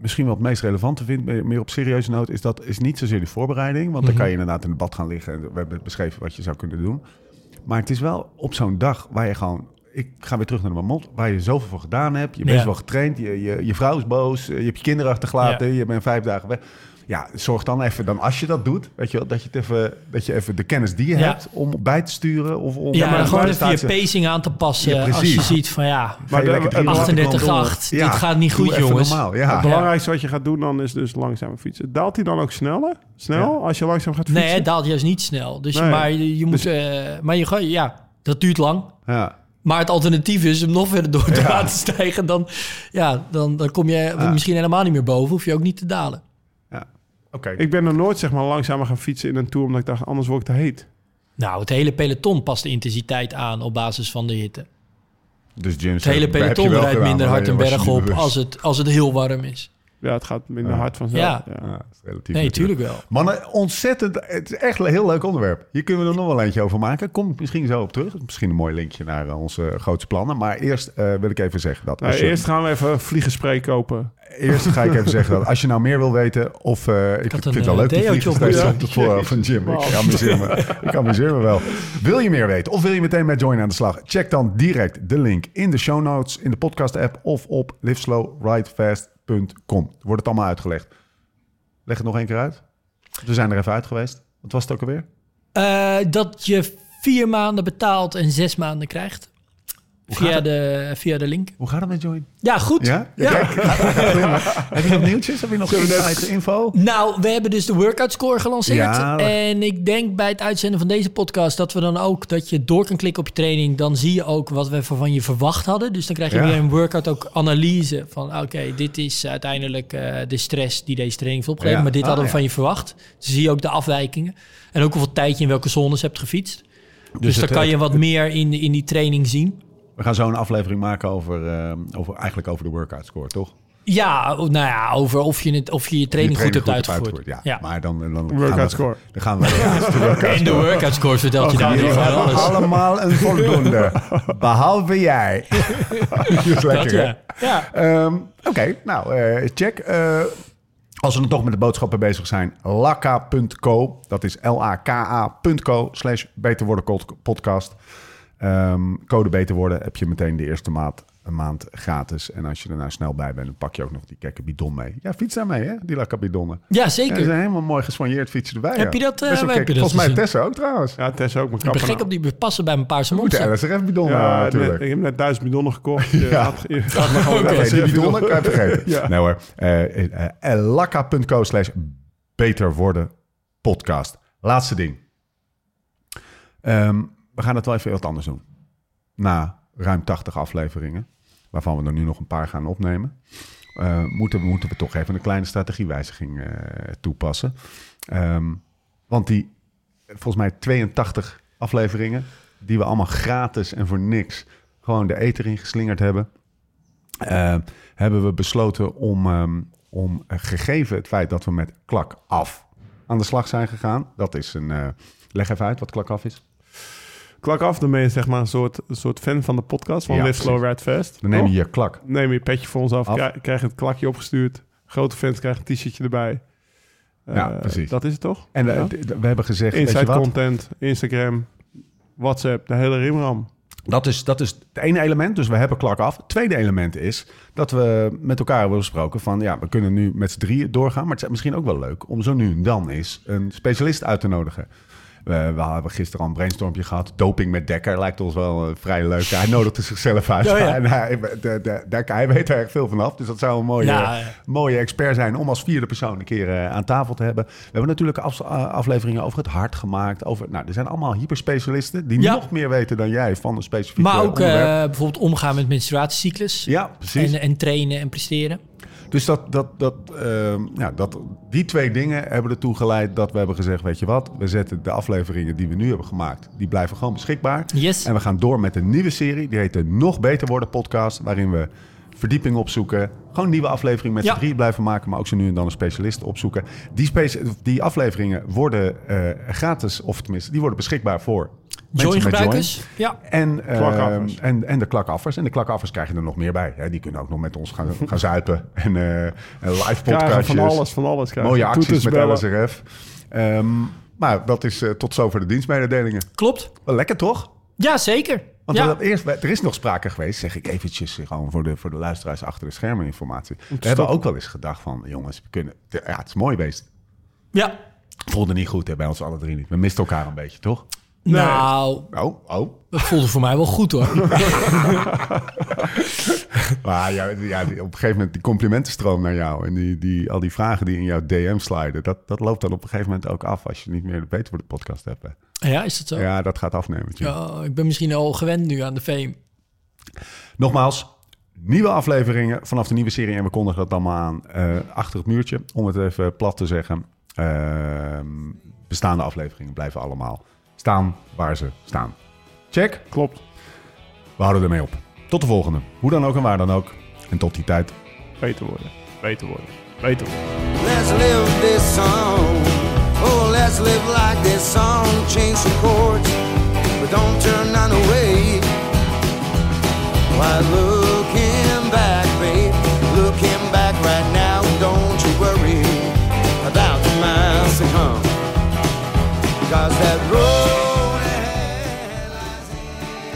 A: misschien wel het meest relevante vind, meer meer op serieuze noot, is dat is niet zozeer de voorbereiding. Want dan
C: Mhm.
A: kan je inderdaad in het bad gaan liggen. En we hebben beschreven wat je zou kunnen doen. Maar het is wel op zo'n dag waar je gewoon. Ik ga weer terug naar de Marmot, waar je zoveel voor gedaan hebt. Je bent
C: Ja.
A: wel getraind, je, je, je vrouw is boos, eh, je hebt je kinderen achtergelaten, je bent vijf dagen weg. Ja, zorg dan even, dan als je dat doet, weet je wel, dat je, het even, dat je even de kennis die je
C: Ja.
A: hebt om bij te sturen. Of om,
C: ja,
A: maar
C: gewoon even je pacing aan te passen
A: Ja,
C: als je ziet van ja,
D: Maar de-
A: lekker drie
D: het-
A: minuten
C: 38,8,
A: gewoon door.
C: dit gaat niet goed, jongens.
A: Normaal,
D: Het belangrijkste wat je gaat doen dan is dus langzamer fietsen. Daalt hij dan ook sneller? Snel als je langzaam gaat fietsen?
C: nee, het daalt juist niet snel. Dus
D: Nee.
C: maar je, je moet,
D: Dus-
C: eh, maar je, ja, dat duurt lang.
A: ja.
C: Maar het alternatief is om nog verder door te
A: Ja.
C: laten stijgen. Dan, ja, dan, dan kom je
A: Ja.
C: misschien helemaal niet meer boven. Hoef je ook niet te dalen.
A: ja. Oké.
D: Ik ben er nooit zeg maar langzamer gaan fietsen in een tour omdat ik dacht anders word ik te heet.
C: Nou, het hele peloton past de intensiteit aan op basis van de hitte.
A: Dus James,
C: Het hele peloton
A: wel
C: rijdt minder hard een berg op als het, als het heel warm is.
D: Ja, het gaat minder
A: Ja.
D: hard vanzelf.
C: Ja.
D: Ja.
A: Ja, dat is relatief
C: Nee,
A: natuurlijk.
C: tuurlijk wel.
A: Mannen, ontzettend. Het is echt een heel leuk onderwerp. Hier kunnen we er nog wel eentje over maken. Kom misschien zo op terug. Misschien een mooi linkje naar eh, onze grootste plannen. Maar eerst eh, wil ik even zeggen dat.
D: Nou,
A: je,
D: eerst gaan we even vliegenspray kopen.
A: eerst ga ik even zeggen dat als je nou meer wil weten. Of eh, ik, vind het
C: een,
A: wel
C: eh,
A: leuk die
C: op
A: op de voor van Jim. Ik amuseer, me, ik amuseer me wel. Wil je meer weten of wil je meteen met Join aan de slag? Check dan direct de link in de show notes, in de podcast app of op liveslowridefast.com. Wordt het allemaal uitgelegd. Leg het nog één keer uit. We zijn er even uit geweest. Wat was het ook alweer?
C: Eh, dat je vier maanden betaalt en zes maanden krijgt. Via de, via de link.
A: Hoe gaat het met Join?
C: Ja, goed.
A: Ja?
C: Ja.
A: Kijk, heb je nog nieuwtjes? Heb je nog insight info?
C: Nou, we hebben dus de workout score gelanceerd.
A: Ja.
C: En ik denk bij het uitzenden van deze podcast dat we dan ook dat je door kan klikken op je training. Dan zie je ook wat we van je verwacht hadden. Dus dan krijg je
A: Ja.
C: weer een workout ook analyse van oké, dit is uiteindelijk eh, de stress die deze training heeft opgeleverd.
A: Ja.
C: Maar dit
A: Ah,
C: hadden we
A: ja.
C: van je verwacht. Dus zie je ook de afwijkingen. En ook hoeveel tijd je in welke zones hebt gefietst. Dus,
A: het-
C: dan kan je
A: het-
C: wat meer in, in die training zien.
A: We gaan zo een aflevering maken over, eh, over eigenlijk over de workout score, toch?
C: Ja, nou ja, over of je, het, of je je training, goed hebt
A: hebt
C: uitgevoerd.
A: Ja. maar dan, dan gaan
D: Workout
A: we,
D: score.
A: Dan gaan we ja, de workout
C: En de
A: score.
C: vertelt je
D: Oh,
C: daar
D: gaan
C: weer
D: we
C: van alles.
A: allemaal een voldoende. Behalve jij. Dat is lekker,
C: Dat,
A: hè?
C: ja. ja.
A: Ehm, Oké, nou, eh, check. Eh, als we dan toch met de boodschappen bezig zijn, laka.co. Dat is L-A-K-A.co slash Beter Worden Pod- podcast. Ehm, code Beter Worden heb je meteen de eerste maand, een maand gratis. En als je er nou snel bij bent, dan pak je ook nog die kekke bidon mee. Ja, fiets daarmee, hè? Die Laka bidonnen.
C: ja,
A: Ja,
C: zeker.
A: er is een helemaal mooi gespanjeerd fietsje erbij.
C: Heb
A: ja.
C: je dat, eh, heb je dat
A: Volgens mij? Tessa ook trouwens.
D: Ja, Tess ook.
C: Ik ben
D: kapper
C: gek
D: nou.
C: op die passen bij mijn paarse
A: Moet de
C: monster.
A: LSRF bidonnen
D: Ja,
A: natuurlijk.
D: net, ik heb net duizend bidonnen gekocht. Je
A: Ja.
D: gaat, je gaat maar gewoon
A: die bidonnen
D: bidonnen.
A: kan je vergeten.
D: Ja.
A: Nee hoor. Eh, eh, eh, Lakka.co slash beter worden podcast. Laatste ding. Ehm, we gaan het wel even wat anders doen. Na ruim 80 afleveringen, waarvan we er nu nog een paar gaan opnemen, eh, moeten, we- moeten we toch even een kleine strategiewijziging eh, toepassen. Ehm, want die, volgens mij 82 afleveringen, die we allemaal gratis en voor niks gewoon de eter in geslingerd hebben, eh, hebben we besloten om, ehm, om gegeven het feit dat we met klak af aan de slag zijn gegaan. Dat is een. leg even uit wat klak af is.
D: Klak af, dan ben je zeg maar een soort, een soort fan van de podcast van
A: Ja,
D: Live Slow. Ride Fast.
A: Dan neem je je klak.
D: Neem je petje voor ons af,
A: Af.
D: krijg, het klakje opgestuurd. Grote fans krijgen een t-shirtje erbij.
A: Ja,
D: Eh,
A: precies.
D: Dat is het toch?
A: En eh,
D: Ja.
A: we hebben gezegd. weet je
D: Inside
A: wat?
D: content, Instagram, WhatsApp, de hele rimram.
A: Dat is, dat is het ene element, dus we hebben klak af. Het tweede element is dat we met elkaar hebben besproken van... ja, we kunnen nu met z'n drieën doorgaan... maar het is misschien ook wel leuk om zo nu en dan eens een specialist uit te nodigen. We, we hebben gisteren al een brainstormpje gehad. Doping met Dekker lijkt ons wel eh, vrij leuk. Hij nodigde zichzelf uit.
C: Ja, ja.
A: En hij, de, de, Dekker, hij weet er erg veel vanaf. Dus dat zou een mooie,
C: Ja,
A: mooie expert zijn... om als vierde persoon een keer eh, aan tafel te hebben. We hebben natuurlijk af- eh, afleveringen over het hart gemaakt. Over, nou, er zijn allemaal hyperspecialisten... die nog meer weten dan jij van een specifieke
C: Maar ook eh, bijvoorbeeld omgaan met menstruatiecyclus.
A: Ja, precies.
C: En, en trainen en presteren.
A: Dus dat, dat, dat, ehm, ja, dat, die twee dingen hebben ertoe geleid dat we hebben gezegd... weet je wat, we zetten de afleveringen die we nu hebben gemaakt... die blijven gewoon beschikbaar.
C: Yes.
A: En we gaan door met een nieuwe serie. Die heet de Nog Beter Worden podcast... waarin we verdieping opzoeken. Gewoon nieuwe aflevering met
C: Ja.
A: z'n drie blijven maken... maar ook zo nu en dan een specialist opzoeken. Die, die afleveringen worden eh, gratis... of tenminste, die worden beschikbaar voor
C: Join-gebruikers. Ja.
A: en, eh,
D: Klakaffers.
A: en, en de klakaffers. En de klakaffers krijgen er nog meer bij. Hè. Die kunnen ook nog met ons gaan, gaan zuipen. En, eh, en live
D: Krijgen
A: podcastjes.
D: van alles, van alles. krijgen.
A: Mooie acties met
D: bellen.
A: LSRF. Ehm, maar dat is eh, tot zover de dienstmededelingen.
C: Klopt.
A: Lekker toch?
C: Ja, zeker.
A: Want
C: ja.
A: eerst, er is nog sprake geweest, zeg ik eventjes eh, gewoon voor de, voor de luisteraars achter de schermen informatie. We hebben ook wel eens gedacht van, jongens, we kunnen, ja, het is mooi beest.
C: ja.
A: Voelde niet goed hè, bij ons alle drie niet. We misten elkaar een beetje, toch?
C: Nou,
A: Oh, oh.
C: dat voelde voor mij wel goed hoor.
A: Maar ja, op een gegeven moment die complimentenstroom naar jou en die, die, al die vragen die in jouw DM sliden, dat, dat loopt dan op een gegeven moment ook af als je niet meer de Beter voor de podcast hebt. hè.
C: ja, is dat zo?
A: Ja, dat gaat afnemen.
C: Ja, ik ben misschien al gewend nu aan de fame.
A: Nogmaals, nieuwe afleveringen vanaf de nieuwe serie en we kondigen dat allemaal aan eh, achter het muurtje, om het even plat te zeggen. Ehm, bestaande afleveringen blijven allemaal staan waar ze staan. Check.
D: Klopt.
A: We houden ermee op. Tot de volgende. Hoe dan ook en waar dan ook. En tot die tijd.
D: Beter worden. Beter worden. Beter worden.
B: Let's live this song. Oh, let's live like this song. Change some chords, but don't turn none away. Why, looking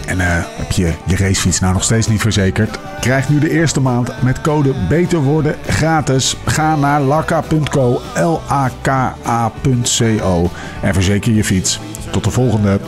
A: En eh, heb je je racefiets nou nog steeds niet verzekerd? Krijg nu de eerste maand met code Beter Worden gratis. Ga naar lakka.co, L-A-K-A.co en verzeker je fiets. Tot de volgende.